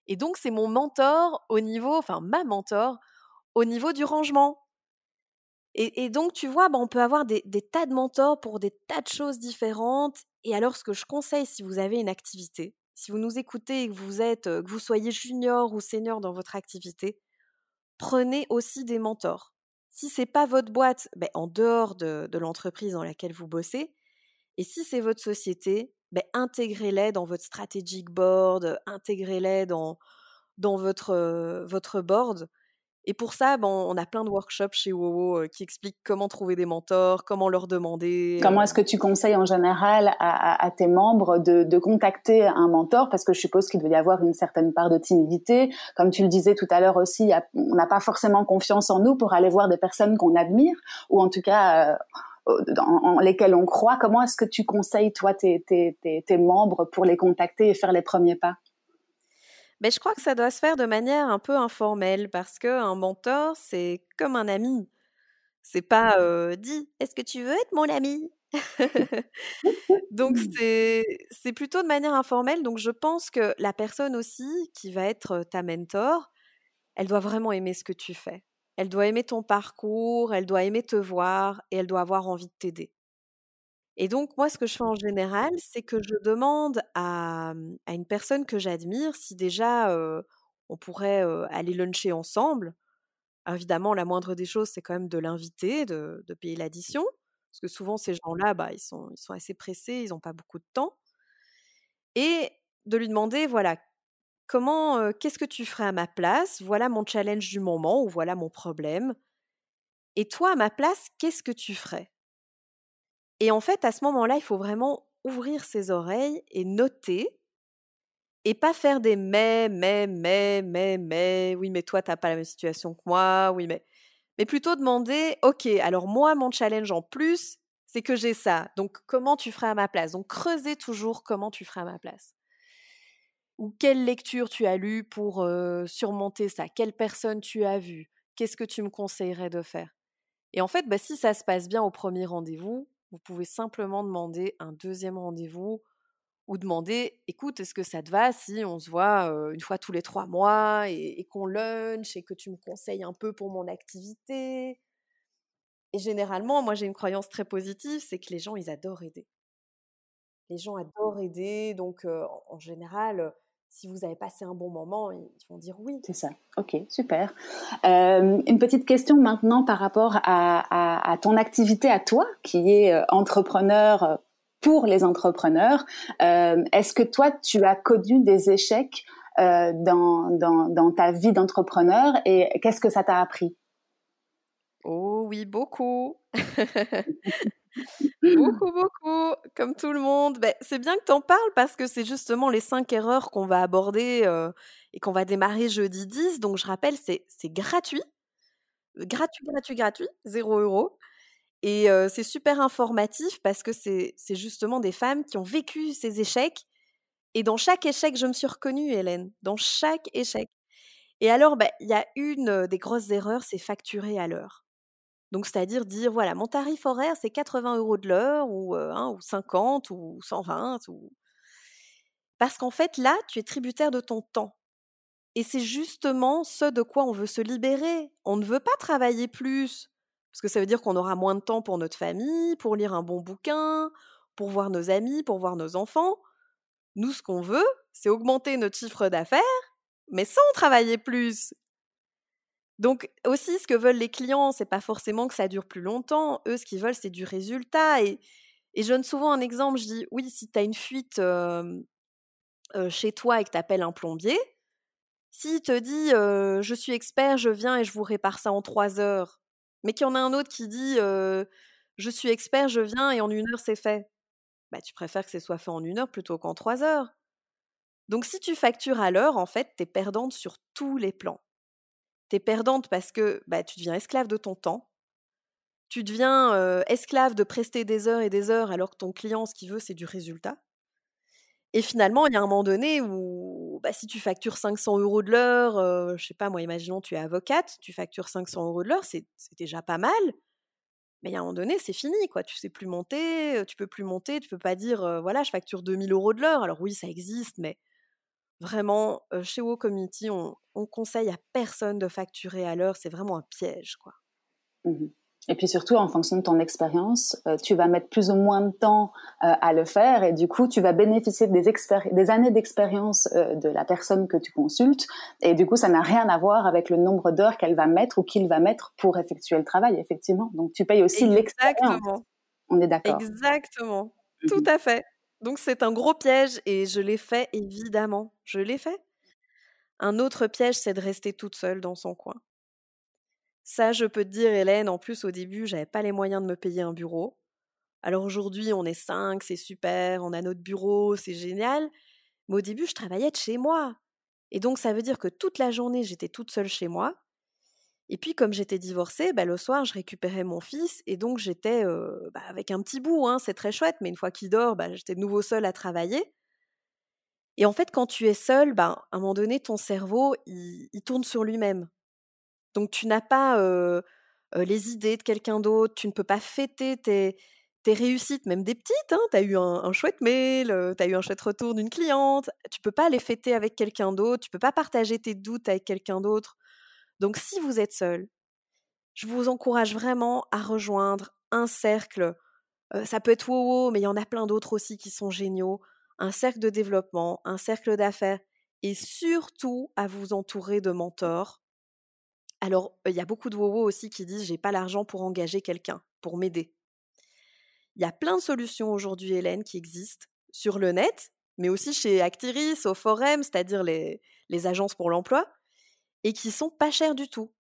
Et donc, c'est mon mentor au niveau, enfin, ma mentor au niveau du rangement. Et, donc, tu vois, bah, on peut avoir des, tas de mentors pour des tas de choses différentes. Et alors, ce que je conseille, si vous avez une activité, si vous nous écoutez et que vous êtes, que vous soyez junior ou senior dans votre activité, prenez aussi des mentors. Si c'est pas votre boîte, ben, en dehors de, l'entreprise dans laquelle vous bossez, et si c'est votre société, ben, intégrez-les dans votre strategic board, intégrez-les dans, dans votre, votre board. Et pour ça, bon, on a plein de workshops chez WoWo qui expliquent comment trouver des mentors, comment leur demander. Comment est-ce que tu conseilles en général à, tes membres de, contacter un mentor? Parce que je suppose qu'il doit y avoir une certaine part de timidité. Comme tu le disais tout à l'heure aussi, on n'a pas forcément confiance en nous pour aller voir des personnes qu'on admire, ou en tout cas en, lesquelles on croit. Comment est-ce que tu conseilles, toi, tes, tes membres pour les contacter et faire les premiers pas? Mais je crois que ça doit se faire de manière un peu informelle parce qu'un mentor, c'est comme un ami. C'est pas euh, dit est-ce que tu veux être mon ami? Donc c'est plutôt de manière informelle. Donc je pense que la personne aussi qui va être ta mentor, elle doit vraiment aimer ce que tu fais. Elle doit aimer ton parcours, elle doit aimer te voir et elle doit avoir envie de t'aider. Et donc, moi, ce que je fais en général, c'est que je demande à, mmh, une personne que j'admire si déjà on pourrait aller luncher ensemble. évidemment, la moindre des choses, c'est quand même de l'inviter, de, payer l'addition. Parce que souvent, ces gens-là, bah, ils, sont, assez pressés, ils n'ont pas beaucoup de temps. Et de lui demander, voilà, comment, qu'est-ce que tu ferais à ma place? Voilà mon challenge du moment ou voilà mon problème. Et toi, à ma place, qu'est-ce que tu ferais? Et en fait, à ce moment-là, il faut vraiment ouvrir ses oreilles et noter et pas faire des mais, mais, mais, mais, mais, oui, mais toi, tu n'as pas la même situation que moi, oui, mais. Mais plutôt demander, OK, alors moi, mon challenge en plus, c'est que j'ai ça. Donc, comment tu ferais à ma place? Donc, creuser toujours comment tu ferais à ma place. Ou quelle lecture tu as lue pour surmonter ça? Quelle personne tu as vue? Qu'est-ce que tu me conseillerais de faire? Et en fait, bah, si ça se passe bien au premier rendez-vous, vous pouvez simplement demander un deuxième rendez-vous ou demander, écoute, est-ce que ça te va si on se voit une fois tous les trois mois et, qu'on lunch et que tu me conseilles un peu pour mon activité? Et généralement, moi j'ai une croyance très positive, c'est que les gens, ils adorent aider. Les gens adorent aider, donc en général, si vous avez passé un bon moment, ils vont dire oui. C'est ça. Ok, super. Euh, une petite question maintenant par rapport à, ton activité à toi, qui est euh, entrepreneur euh, pour les entrepreneurs. Est-ce que toi, tu as connu des échecs dans, dans, ta vie d'entrepreneur et qu'est-ce que ça t'a appris? Oh oui, beaucoup. beaucoup, beaucoup, comme tout le monde. Ben, c'est bien que tu en parles parce que c'est justement les cinq erreurs qu'on va aborder et qu'on va démarrer jeudi 10. Donc, je rappelle, c'est gratuit. Gratuit, gratuit, gratuit, 0 euros. Et c'est super informatif parce que c'est justement des femmes qui ont vécu ces échecs. Et dans chaque échec, je me suis reconnue, Hélène. Dans chaque échec. Et alors, bah, il y a une des grosses erreurs, c'est facturer à l'heure. Donc, c'est-à-dire dire, voilà, mon tarif horaire, c'est 80 euros de l'heure, ou, hein, ou 50, ou 120. Ou... Parce qu'en fait, là, tu es tributaire de ton temps. Et c'est justement ce de quoi on veut se libérer. On ne veut pas travailler plus, parce que ça veut dire qu'on aura moins de temps pour notre famille, pour lire un bon bouquin, pour voir nos amis, pour voir nos enfants. Nous, ce qu'on veut, c'est augmenter notre chiffre d'affaires, mais sans travailler plus. Donc aussi, ce que veulent les clients, c'est pas forcément que ça dure plus longtemps. Eux, ce qu'ils veulent, c'est du résultat. Et, je donne souvent un exemple. Je dis, oui, si tu as une fuite chez toi et que tu appelles un plombier, s'il te dit, je suis expert, je viens et je vous répare ça en trois heures, mais qu'il y en a un autre qui dit je suis expert, je viens et en une heure c'est fait. Bah, tu préfères que ce soit fait en une heure plutôt qu'en trois heures. Donc si tu factures à l'heure, en fait, tu es perdante sur tous les plans. Perdante parce que bah, tu deviens esclave de ton temps. Tu deviens esclave de prester des heures et des heures alors que ton client, ce qu'il veut, c'est du résultat. Et finalement, il y a un moment donné où, bah, si tu factures 500 euros de l'heure, je je sais pas, moi, imaginons, tu es avocate, tu factures 500 euros de l'heure, c'est déjà pas mal. Mais il y a un moment donné, c'est fini, quoi. Tu sais plus monter, tu peux plus monter, tu peux pas dire, voilà, je facture 2000 euros de l'heure. Alors oui, ça existe, mais vraiment, chez WoW Community, on, on conseille à personne de facturer à l'heure. C'est vraiment un piège, quoi. Mmh et puis surtout, en fonction de ton expérience, euh, tu vas mettre plus ou moins de temps euh, à le faire et du coup, tu vas bénéficier des, des années d'expérience euh, de la personne que tu consultes. Et du coup, ça n'a rien à voir avec le nombre d'heures qu'elle va mettre ou qu'il va mettre pour effectuer le travail, effectivement. Donc, tu payes aussi l'expérience. On est d'accord. Exactement. Mmh Tout à fait. Donc, c'est un gros piège et je l'ai fait, évidemment. Je l'ai fait. Un autre piège, c'est de rester toute seule dans son coin. Ça, je peux te dire, Hélène, en plus, au début, j'avais pas les moyens de me payer un bureau. Alors aujourd'hui, on est cinq, c'est super, on a notre bureau, c'est génial. Mais au début, je travaillais de chez moi. Et donc, ça veut dire que toute la journée, j'étais toute seule chez moi. Et puis, comme j'étais divorcée, bah, le soir, je récupérais mon fils. Et donc, j'étais bah, avec un petit bout, hein, c'est très chouette. Mais une fois qu'il dort, bah, j'étais de nouveau seule à travailler. Et en fait, quand tu es seule, à un moment donné, ton cerveau, il tourne sur lui-même. Donc tu n'as pas les idées de quelqu'un d'autre, tu ne peux pas fêter tes, réussites, même des petites. Hein. Tu as eu un, chouette mail, tu as eu un chouette retour d'une cliente. Tu peux pas les fêter avec quelqu'un d'autre, tu peux pas partager tes doutes avec quelqu'un d'autre. Donc si vous êtes seul, je vous encourage vraiment à rejoindre un cercle. ça peut être WoWo, mais il y en a plein d'autres aussi qui sont géniaux. Un cercle de développement, un cercle d'affaires et surtout à vous entourer de mentors alors, il y a beaucoup de wowo aussi qui disent j'ai pas l'argent pour engager quelqu'un, pour m'aider. Il y a plein de solutions aujourd'hui, Hélène, qui existent sur le net, mais aussi chez Actiris, au Forum, c'est-à-dire les, agences pour l'emploi, et qui sont pas chères du tout.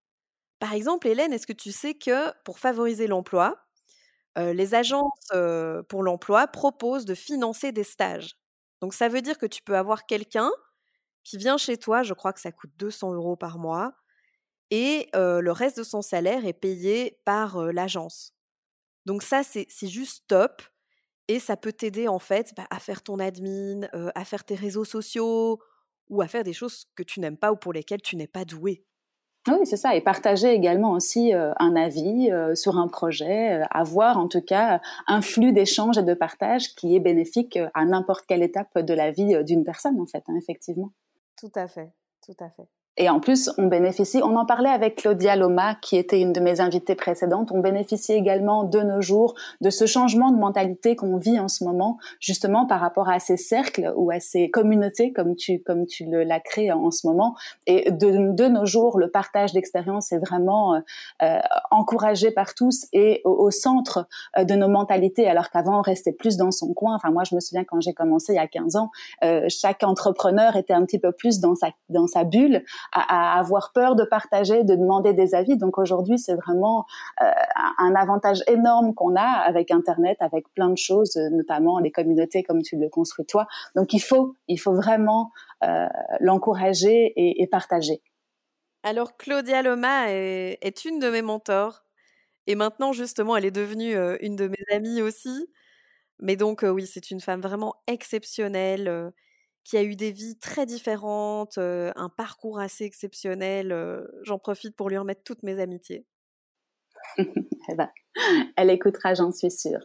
Par exemple, Hélène, est-ce que tu sais que pour favoriser l'emploi, les agences pour l'emploi proposent de financer des stages? Donc, ça veut dire que tu peux avoir quelqu'un qui vient chez toi, je crois que ça coûte 200 euros par mois, et le reste de son salaire est payé par l'agence. Donc ça, c'est juste top. Et ça peut t'aider en fait bah, à faire ton admin, à faire tes réseaux sociaux ou à faire des choses que tu n'aimes pas ou pour lesquelles tu n'es pas doué. Oui, c'est ça. Et partager également aussi un avis sur un projet, avoir en tout cas un flux d'échange et de partage qui est bénéfique à n'importe quelle étape de la vie d'une personne, en fait, hein, effectivement. Tout à fait, tout à fait. Et en plus, on bénéficie, on en parlait avec Claudia Loma, qui était une de mes invitées précédentes, on bénéficie également de nos jours de ce changement de mentalité qu'on vit en ce moment, justement par rapport à ces cercles ou à ces communautés, comme tu, comme tu l'as créé en ce moment. Et de, de nos jours, le partage d'expérience est vraiment euh, encouragé par tous et au, centre euh, de nos mentalités, alors qu'avant, on restait plus dans son coin. Enfin, moi, je me souviens quand j'ai commencé il y a 15 ans, euh, chaque entrepreneur était un petit peu plus dans sa, dans sa bulle à, avoir peur de partager, de demander des avis. Donc aujourd'hui, c'est vraiment euh, un avantage énorme qu'on a avec Internet, avec plein de choses, notamment les communautés comme tu le construis toi. Donc il faut, il faut vraiment euh, l'encourager et, partager. Alors Claudia Loma est, une de mes mentors et maintenant justement elle est devenue euh, une de mes amies aussi. Mais donc oui, c'est une femme vraiment exceptionnelle qui a eu des vies très différentes, un parcours assez exceptionnel. J'en profite pour lui remettre toutes mes amitiés. Eh ben, elle écoutera, j'en suis sûre.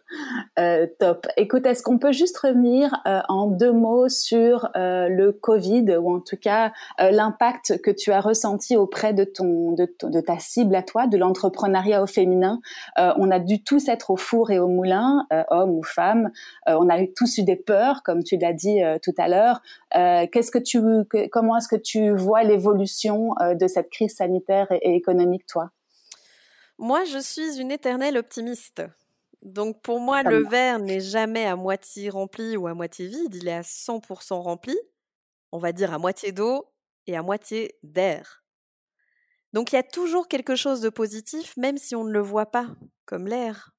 Euh, top. Écoute, est-ce qu'on peut juste revenir euh, en deux mots sur euh, le Covid ou en tout cas l'impact que tu as ressenti auprès de ton de, de ta cible à toi, de l'entrepreneuriat au féminin? on a dû tous être au four et au moulin, hommes ou femmes. on a tous eu des peurs, comme tu l'as dit tout à l'heure. Qu'est-ce que tu, comment est-ce que tu vois l'évolution de cette crise sanitaire et économique, toi? Moi, je suis une éternelle optimiste. Donc pour moi, le verre n'est jamais à moitié rempli ou à moitié vide, il est à 100% rempli, on va dire à moitié d'eau et à moitié d'air. Donc il y a toujours quelque chose de positif, même si on ne le voit pas, comme l'air.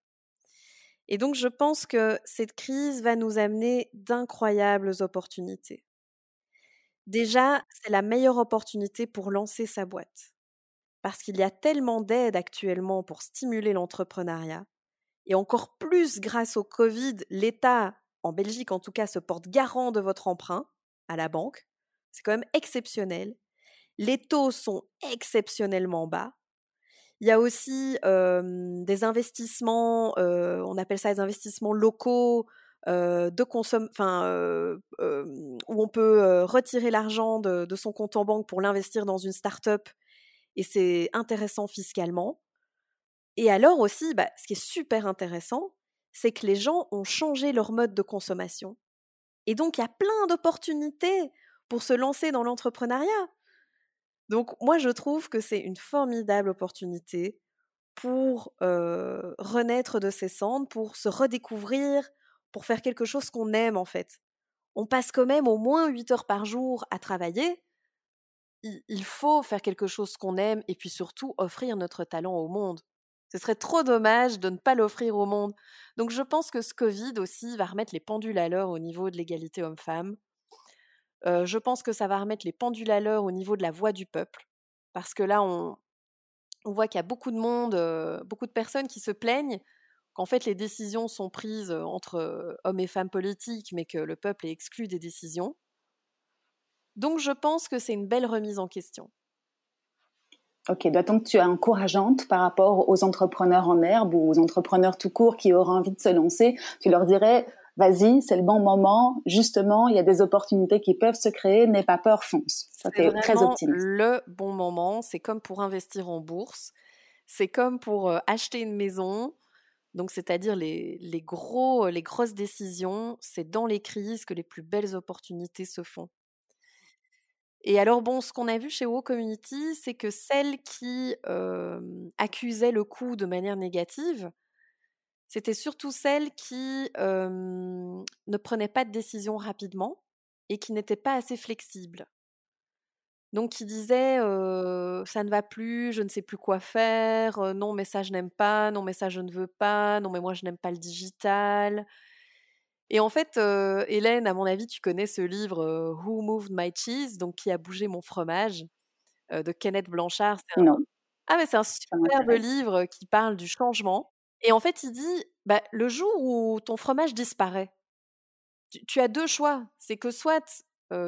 Et donc je pense que cette crise va nous amener d'incroyables opportunités. Déjà, c'est la meilleure opportunité pour lancer sa boîte parce qu'il y a tellement d'aides actuellement pour stimuler l'entrepreneuriat. Et encore plus grâce au Covid, l'État, en Belgique en tout cas, se porte garant de votre emprunt à la banque. C'est quand même exceptionnel. Les taux sont exceptionnellement bas. Il y a aussi des investissements, on appelle ça des investissements locaux, de consomme, où on peut retirer l'argent de, de, son compte en banque pour l'investir dans une start-up et c'est intéressant fiscalement. Et alors aussi, bah, ce qui est super intéressant, c'est que les gens ont changé leur mode de consommation. Et donc, il y a plein d'opportunités pour se lancer dans l'entrepreneuriat. Donc, moi, je trouve que c'est une formidable opportunité pour renaître de ses cendres, pour se redécouvrir, pour faire quelque chose qu'on aime en fait. On passe quand même au moins 8 heures par jour à travailler il faut faire quelque chose qu'on aime et puis surtout offrir notre talent au monde. Ce serait trop dommage de ne pas l'offrir au monde. Donc je pense que ce Covid aussi va remettre les pendules à l'heure au niveau de l'égalité homme-femme. je pense que ça va remettre les pendules à l'heure au niveau de la voix du peuple. Parce que là, on, voit qu'il y a beaucoup de monde, beaucoup de personnes qui se plaignent qu'en fait les décisions sont prises entre hommes et femmes politiques, mais que le peuple est exclu des décisions. Donc je pense que c'est une belle remise en question. Ok, donc tu es encourageante par rapport aux entrepreneurs en herbe ou aux entrepreneurs tout court qui auraient envie de se lancer. Tu leur dirais, vas-y, c'est le bon moment. Justement, il y a des opportunités qui peuvent se créer. N'aie pas peur, fonce. Ça c'est très optimiste. Le bon moment, c'est comme pour investir en bourse, c'est comme pour euh, acheter une maison. Donc, c'est-à-dire les, les, gros, les grosses décisions, c'est dans les crises que les plus belles opportunités se font. Et alors, bon, ce qu'on a vu chez WoW Community, c'est que celles qui accusaient le coup de manière négative, c'était surtout celles qui ne prenaient pas de décision rapidement et qui n'étaient pas assez flexibles. Donc, qui disaient ça ne va plus, je ne sais plus quoi faire, non, mais ça je n'aime pas, non, mais ça je ne veux pas, non, mais moi je n'aime pas le digital. Et en fait, Hélène, à mon avis, tu connais ce livre Who Moved My Cheese, donc qui a bougé mon fromage, de Kenneth Blanchard. Non. Ah, mais c'est un superbe livre qui parle du changement. Et en fait, il dit bah, le jour où ton fromage disparaît, tu, as deux choix. C'est que soit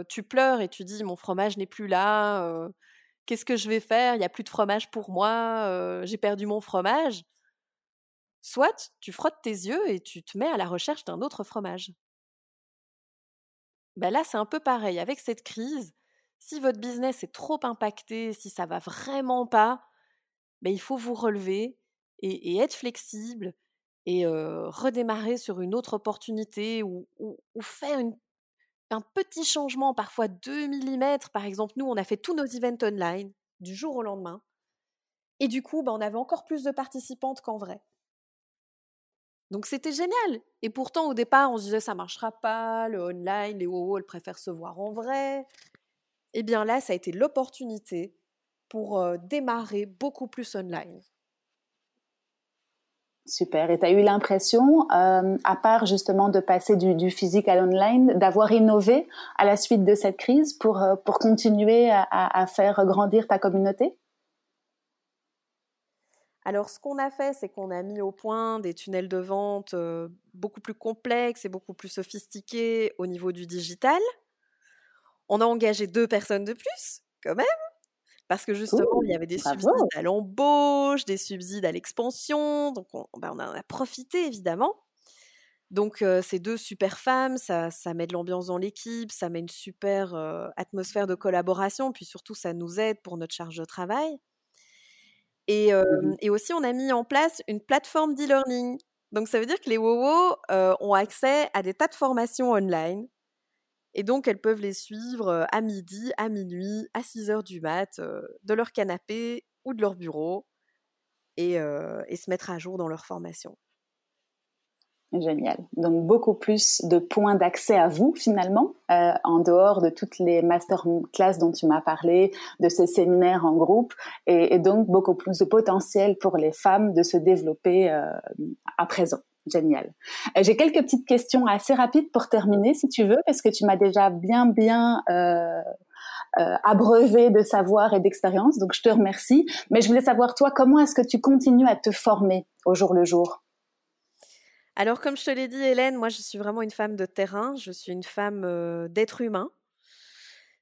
tu pleures et tu dis mon fromage n'est plus là, qu'est-ce que je vais faire? Il n'y a plus de fromage pour moi, j'ai perdu mon fromage. Soit tu frottes tes yeux et tu te mets à la recherche d'un autre fromage. Ben là, c'est un peu pareil. Avec cette crise, si votre business est trop impacté, si ça va vraiment pas, ben il faut vous relever et, être flexible et redémarrer sur une autre opportunité ou, faire un petit changement, parfois 2 mm. Par exemple, nous, on a fait tous nos events online du jour au lendemain. Et du coup, ben, on avait encore plus de participantes qu'en vrai. Donc c'était génial. Et pourtant, au départ, on se disait ça marchera pas, le online, les WoW, elles préfèrent se voir en vrai. eh bien là, ça a été l'opportunité pour démarrer beaucoup plus online. Super. Et tu as eu l'impression, à part justement de passer du, physique à l'online, d'avoir innové à la suite de cette crise pour, pour continuer à, faire grandir ta communauté? Alors, ce qu'on a fait, c'est qu'on a mis au point des tunnels de vente beaucoup plus complexes et beaucoup plus sophistiqués au niveau du digital. On a engagé deux personnes de plus, quand même, parce que justement, il y avait des subsides à l'embauche, des subsides à l'expansion. Donc, on, ben, en a profité, évidemment. Donc, ces deux super femmes, ça, met de l'ambiance dans l'équipe, ça met une super atmosphère de collaboration, puis surtout, ça nous aide pour notre charge de travail. Et, mmh et aussi, on a mis en place une plateforme d'e-learning. Donc, ça veut dire que les WoWo ont accès à des tas de formations online et donc, elles peuvent les suivre à midi, à minuit, à 6 heures du mat, de leur canapé ou de leur bureau, et, se mettre à jour dans leur formation. Génial. Donc beaucoup plus de points d'accès à vous finalement, en dehors de toutes les masterclass dont tu m'as parlé, de ces séminaires en groupe, et, donc beaucoup plus de potentiel pour les femmes de se développer à présent. Génial. Euh, j'ai quelques petites questions assez rapides pour terminer, si tu veux, parce que tu m'as déjà bien, bien euh, euh, abreuvé de savoir et d'expérience, donc je te remercie. Mais je voulais savoir, toi, comment est-ce que tu continues à te former au jour le jour? Alors, comme je te l'ai dit, Hélène, moi, je suis vraiment une femme de terrain, je suis une femme d'être humain.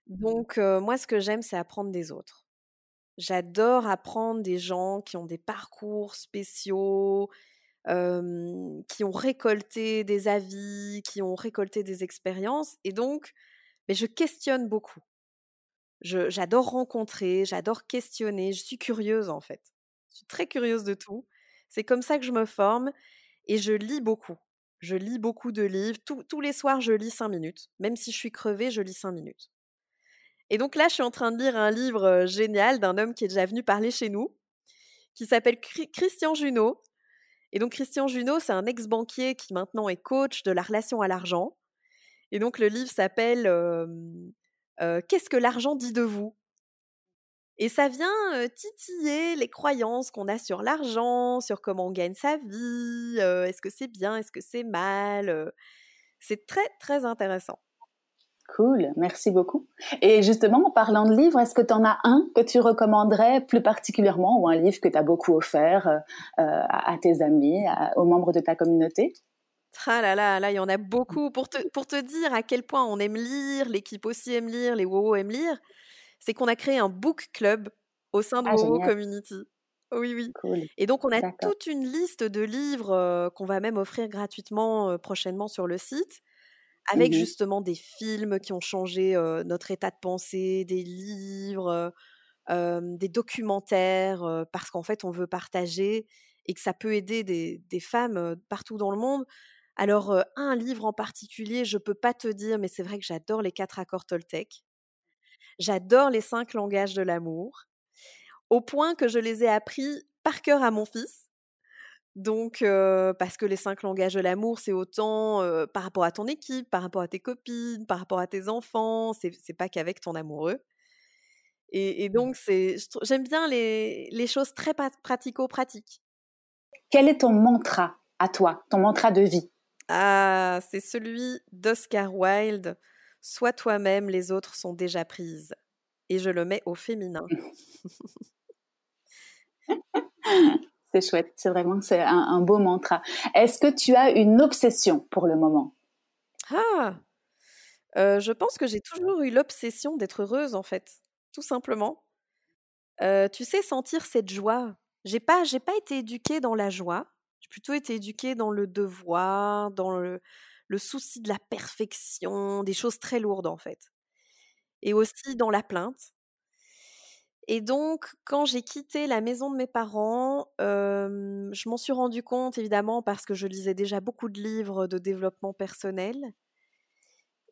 Donc, moi, ce que j'aime, c'est apprendre des autres. J'adore apprendre des gens qui ont des parcours spéciaux, qui ont récolté des avis, qui ont récolté des expériences. Et donc, mais je questionne beaucoup. J'adore rencontrer, j'adore questionner, je suis curieuse en fait. Je suis très curieuse de tout. C'est comme ça que je me forme et je lis beaucoup. Je lis beaucoup de livres. tous les soirs, je lis cinq minutes. Même si je suis crevée, je lis cinq minutes. Et donc là, je suis en train de lire un livre génial d'un homme qui est déjà venu parler chez nous, qui s'appelle Christian Junot, et donc Christian Junot, c'est un ex-banquier qui maintenant est coach de la relation à l'argent. Et donc le livre s'appelle Qu'est-ce que l'argent dit de vous? Et ça vient titiller les croyances qu'on a sur l'argent, sur comment on gagne sa vie, est-ce que c'est bien, est-ce que c'est mal. c'est très très intéressant. Cool, merci beaucoup. Et justement, en parlant de livres, est-ce que tu en as un que tu recommanderais plus particulièrement ou un livre que tu as beaucoup offert euh, à, tes amis, aux membres de ta communauté? Ah là là, là, il y en a beaucoup. Pour te, pour te dire à quel point on aime lire, l'équipe aussi aime lire, les WoW aiment lire, c'est qu'on a créé un book club au sein de ah, Community. Oui, oui. Cool. Et donc, on a toute une liste de livres euh, qu'on va même offrir gratuitement euh, prochainement sur le site avec mmh justement des films qui ont changé notre état de pensée, des livres, des documentaires, parce qu'en fait, on veut partager et que ça peut aider des, femmes partout dans le monde. Alors, un livre en particulier, je ne peux pas te dire, mais c'est vrai que j'adore les quatre accords Toltec. J'adore les cinq langages de l'amour, au point que je les ai appris par cœur à mon fils. Donc, parce que les cinq langages de l'amour, c'est autant par rapport à ton équipe, par rapport à tes copines, par rapport à tes enfants, c'est pas qu'avec ton amoureux. Et, mmh. donc, j'aime bien les, les, choses très pratico-pratiques. Quel est ton mantra à toi, ton mantra de vie? Ah, c'est celui d'Oscar Wilde. Sois toi-même, les autres sont déjà prises. Et je le mets au féminin. C'est chouette, c'est vraiment c'est un, beau mantra. Est-ce que tu as une obsession pour le moment? Ah, euh, je pense que j'ai toujours eu l'obsession d'être heureuse en fait, tout simplement. Euh, tu sais, sentir cette joie. J'ai pas, j'ai pas été éduquée dans la joie. J'ai plutôt été éduquée dans le devoir, dans le, le souci de la perfection, des choses très lourdes en fait. Et aussi dans la plainte. Et donc, quand j'ai quitté la maison de mes parents, je m'en suis rendu compte, évidemment, parce que je lisais déjà beaucoup de livres de développement personnel.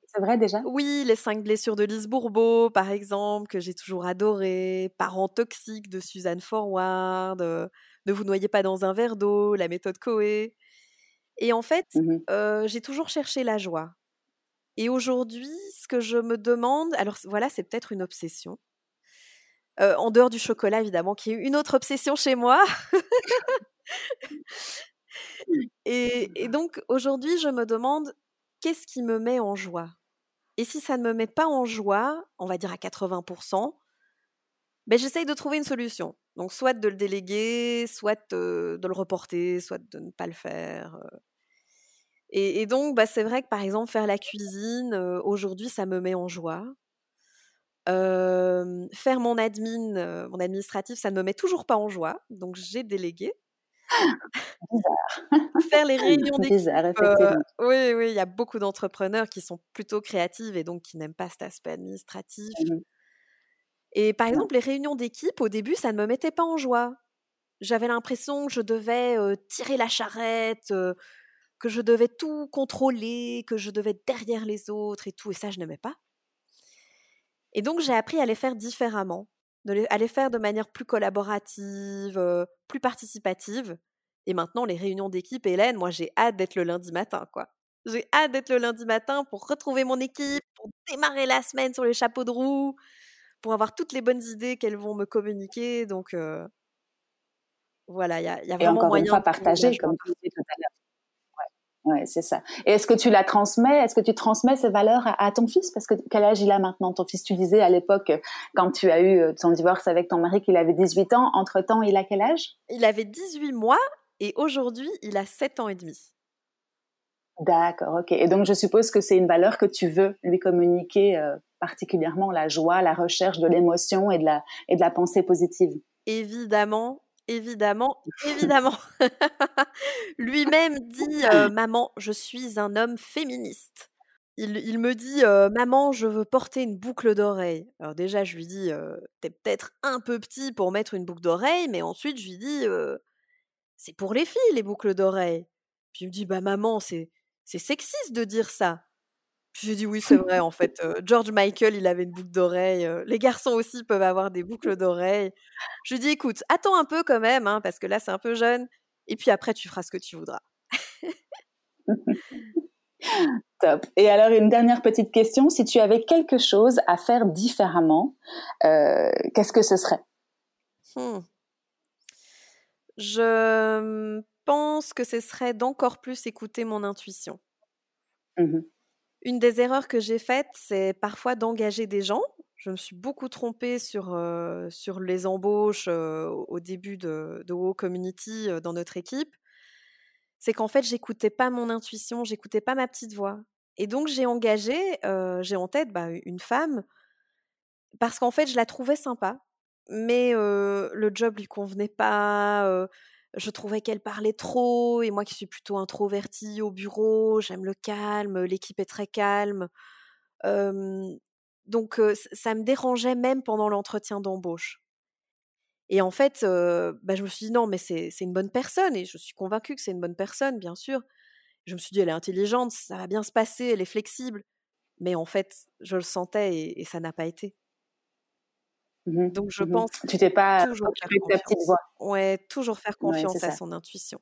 C'est vrai déjà? Oui, Les cinq blessures de Lise Bourbeau, par exemple, que j'ai toujours adoré. Parents toxiques de Suzanne Forward. ne vous noyez pas dans un verre d'eau, la méthode Coé. Et en fait, mmh j'ai toujours cherché la joie. Et aujourd'hui, ce que je me demande, alors voilà, c'est peut-être une obsession. en dehors du chocolat, évidemment, qui est une autre obsession chez moi. et, donc, aujourd'hui, je me demande qu'est-ce qui me met en joie? Et si ça ne me met pas en joie, on va dire à 80%, ben, j'essaye de trouver une solution. Donc, soit de le déléguer, soit de le reporter, soit de ne pas le faire. Et, donc, bah, c'est vrai que par exemple, faire la cuisine, aujourd'hui, ça me met en joie. faire mon admin, mon administratif, ça ne me met toujours pas en joie. Donc, j'ai délégué. Bizarre. faire les réunions d'équipe. oui, oui, il y a beaucoup d'entrepreneurs qui sont plutôt créatifs et donc qui n'aiment pas cet aspect administratif. Mmh et par exemple, les réunions d'équipe, au début, ça ne me mettait pas en joie. J'avais l'impression que je devais tirer la charrette, que je devais tout contrôler, que je devais être derrière les autres et tout, et ça, je n'aimais pas. Et donc, j'ai appris à les faire différemment, à les faire de manière plus collaborative, plus participative. Et maintenant, les réunions d'équipe, Hélène, moi, j'ai hâte d'être le lundi matin, quoi. J'ai hâte d'être le lundi matin pour retrouver mon équipe, pour démarrer la semaine sur les chapeaux de roue, pour avoir toutes les bonnes idées qu'elles vont me communiquer. Donc, voilà, il y a, y a, vraiment et encore moyen une fois, partager, comme tu disais tout à l'heure. Ouais, c'est ça. Et est-ce que tu la transmets? Est-ce que tu transmets ces valeurs à, ton fils? Parce que quel âge il a maintenant Ton fils, tu disais à l'époque, quand tu as eu ton divorce avec ton mari, qu'il avait 18 ans. Entre-temps, il a quel âge? Il avait 18 mois et aujourd'hui, il a 7 ans et demi. D'accord, ok. Et donc, je suppose que c'est une valeur que tu veux lui communiquer, euh, particulièrement la joie, la recherche de l'émotion et de la, et de la pensée positive. Évidemment, Évidemment, évidemment. Lui-même dit euh, Maman, je suis un homme féministe. Il, me dit Maman, je veux porter une boucle d'oreille. Alors, déjà, je lui dis T'es peut-être un peu petit pour mettre une boucle d'oreille, mais ensuite, je lui dis C'est pour les filles, les boucles d'oreille. Puis il me dit Bah, maman, c'est sexiste de dire ça. J'ai dit oui, c'est vrai, en fait. George Michael, il avait une boucle d'oreille. les garçons aussi peuvent avoir des boucles d'oreille. Je lui dis, écoute, attends un peu quand même, hein, parce que là, c'est un peu jeune. Et puis après, tu feras ce que tu voudras. Top. Et alors, une dernière petite question. Si tu avais quelque chose à faire différemment, qu'est-ce que ce serait? Mmh. Je pense que ce serait d'encore plus écouter mon intuition. Mmh une des erreurs que j'ai faites, c'est parfois d'engager des gens. Je me suis beaucoup trompée sur, sur les embauches au début de, de Community dans notre équipe. C'est qu'en fait, j'écoutais pas mon intuition, j'écoutais pas ma petite voix. Et donc, j'ai engagé, j'ai en tête bah, une femme, parce qu'en fait, je la trouvais sympa, mais le job lui convenait pas je trouvais qu'elle parlait trop, et moi qui suis plutôt introvertie au bureau, j'aime le calme, l'équipe est très calme. donc ça me dérangeait même pendant l'entretien d'embauche. Et en fait, bah, je me suis dit non, mais c'est une bonne personne, et je suis convaincue que c'est une bonne personne, bien sûr. Je me suis dit, elle est intelligente, ça va bien se passer, elle est flexible. Mais en fait, je le sentais et ça n'a pas été. Mmh Donc je mmh pense tu t'es pas toujours faire ta petite voix. Ouais, toujours faire confiance à son intuition.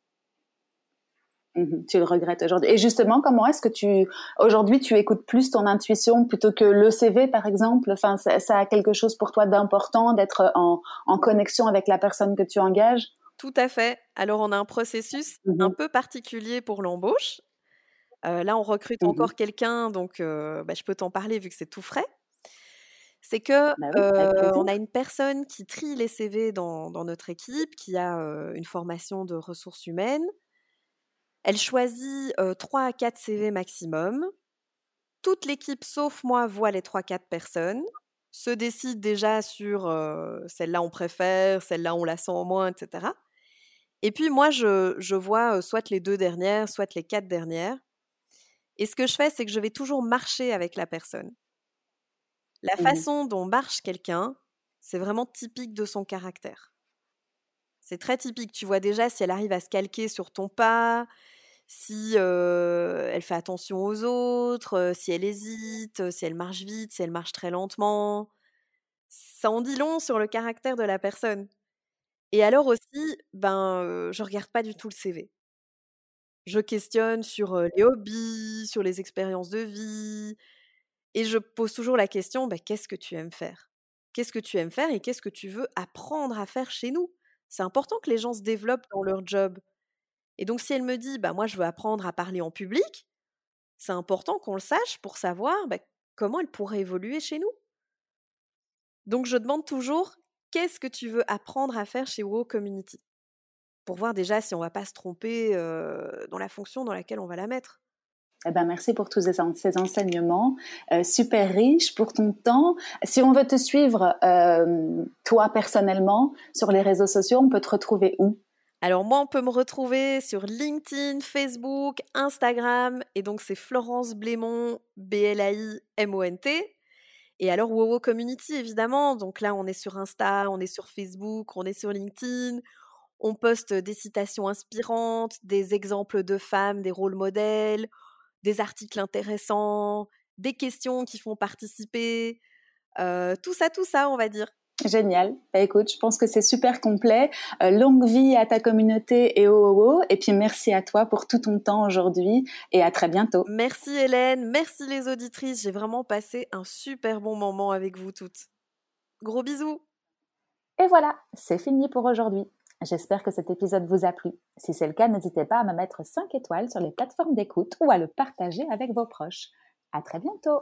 Mmh tu le regrettes aujourd'hui. Et justement, comment est-ce que tu aujourd'hui tu écoutes plus ton intuition plutôt que le CV par exemple? Enfin, ça, a quelque chose pour toi d'important d'être en, en, connexion avec la personne que tu engages? Tout à fait. Alors on a un processus un peu particulier pour l'embauche. Euh, là, on recrute encore quelqu'un, donc euh, bah, je peux t'en parler vu que c'est tout frais c'est que bah on a une personne qui trie les CV dans, notre équipe, qui a une formation de ressources humaines. Elle choisit 3 à 4 CV maximum. Toute l'équipe, sauf moi, voit les 3-4 personnes, se décide déjà sur celle-là on préfère, celle-là on la sent en moins, etc. Et puis moi, je, je vois soit les deux dernières, soit les quatre dernières. Et ce que je fais, c'est que je vais toujours marcher avec la personne. La mmh façon dont marche quelqu'un, c'est vraiment typique de son caractère. C'est très typique. Tu vois déjà si elle arrive à se calquer sur ton pas, si elle fait attention aux autres, si elle hésite, si elle marche vite, si elle marche très lentement. Ça en dit long sur le caractère de la personne. Et alors aussi, ben, je regarde pas du tout le CV. Je questionne sur les hobbies, sur les expériences de vie. Et je pose toujours la question, bah, qu'est-ce que tu aimes faire? Qu'est-ce que tu aimes faire et qu'est-ce que tu veux apprendre à faire chez nous? C'est important que les gens se développent dans leur job. Et donc si elle me dit, bah, moi je veux apprendre à parler en public, c'est important qu'on le sache pour savoir bah, comment elle pourrait évoluer chez nous. Donc je demande toujours, qu'est-ce que tu veux apprendre à faire chez WoW Community? Pour voir déjà si on ne va pas se tromper dans la fonction dans laquelle on va la mettre. Eh ben, merci pour tous ces, enseignements. Euh, super riches pour ton temps. Si on veut te suivre, euh, toi personnellement, sur les réseaux sociaux, on peut te retrouver où? Alors moi, on peut me retrouver sur LinkedIn, Facebook, Instagram, et donc c'est Florence Blémont, B-L-A-I-M-O-N-T. Et alors WoWo Community, évidemment, donc là on est sur Insta, on est sur Facebook, on est sur LinkedIn, on poste des citations inspirantes, des exemples de femmes, des rôles modèles, des articles intéressants, des questions qui font participer, euh, tout ça, tout ça, on va dire. Génial. Bah, écoute, je pense que c'est super complet. Euh, longue vie à ta communauté et au oh, Et puis merci à toi pour tout ton temps aujourd'hui et à très bientôt. Merci Hélène, merci les auditrices. J'ai vraiment passé un super bon moment avec vous toutes. Gros bisous. Et voilà, c'est fini pour aujourd'hui. J'espère que cet épisode vous a plu. Si c'est le cas, n'hésitez pas à me mettre 5 étoiles sur les plateformes d'écoute ou à le partager avec vos proches. À très bientôt!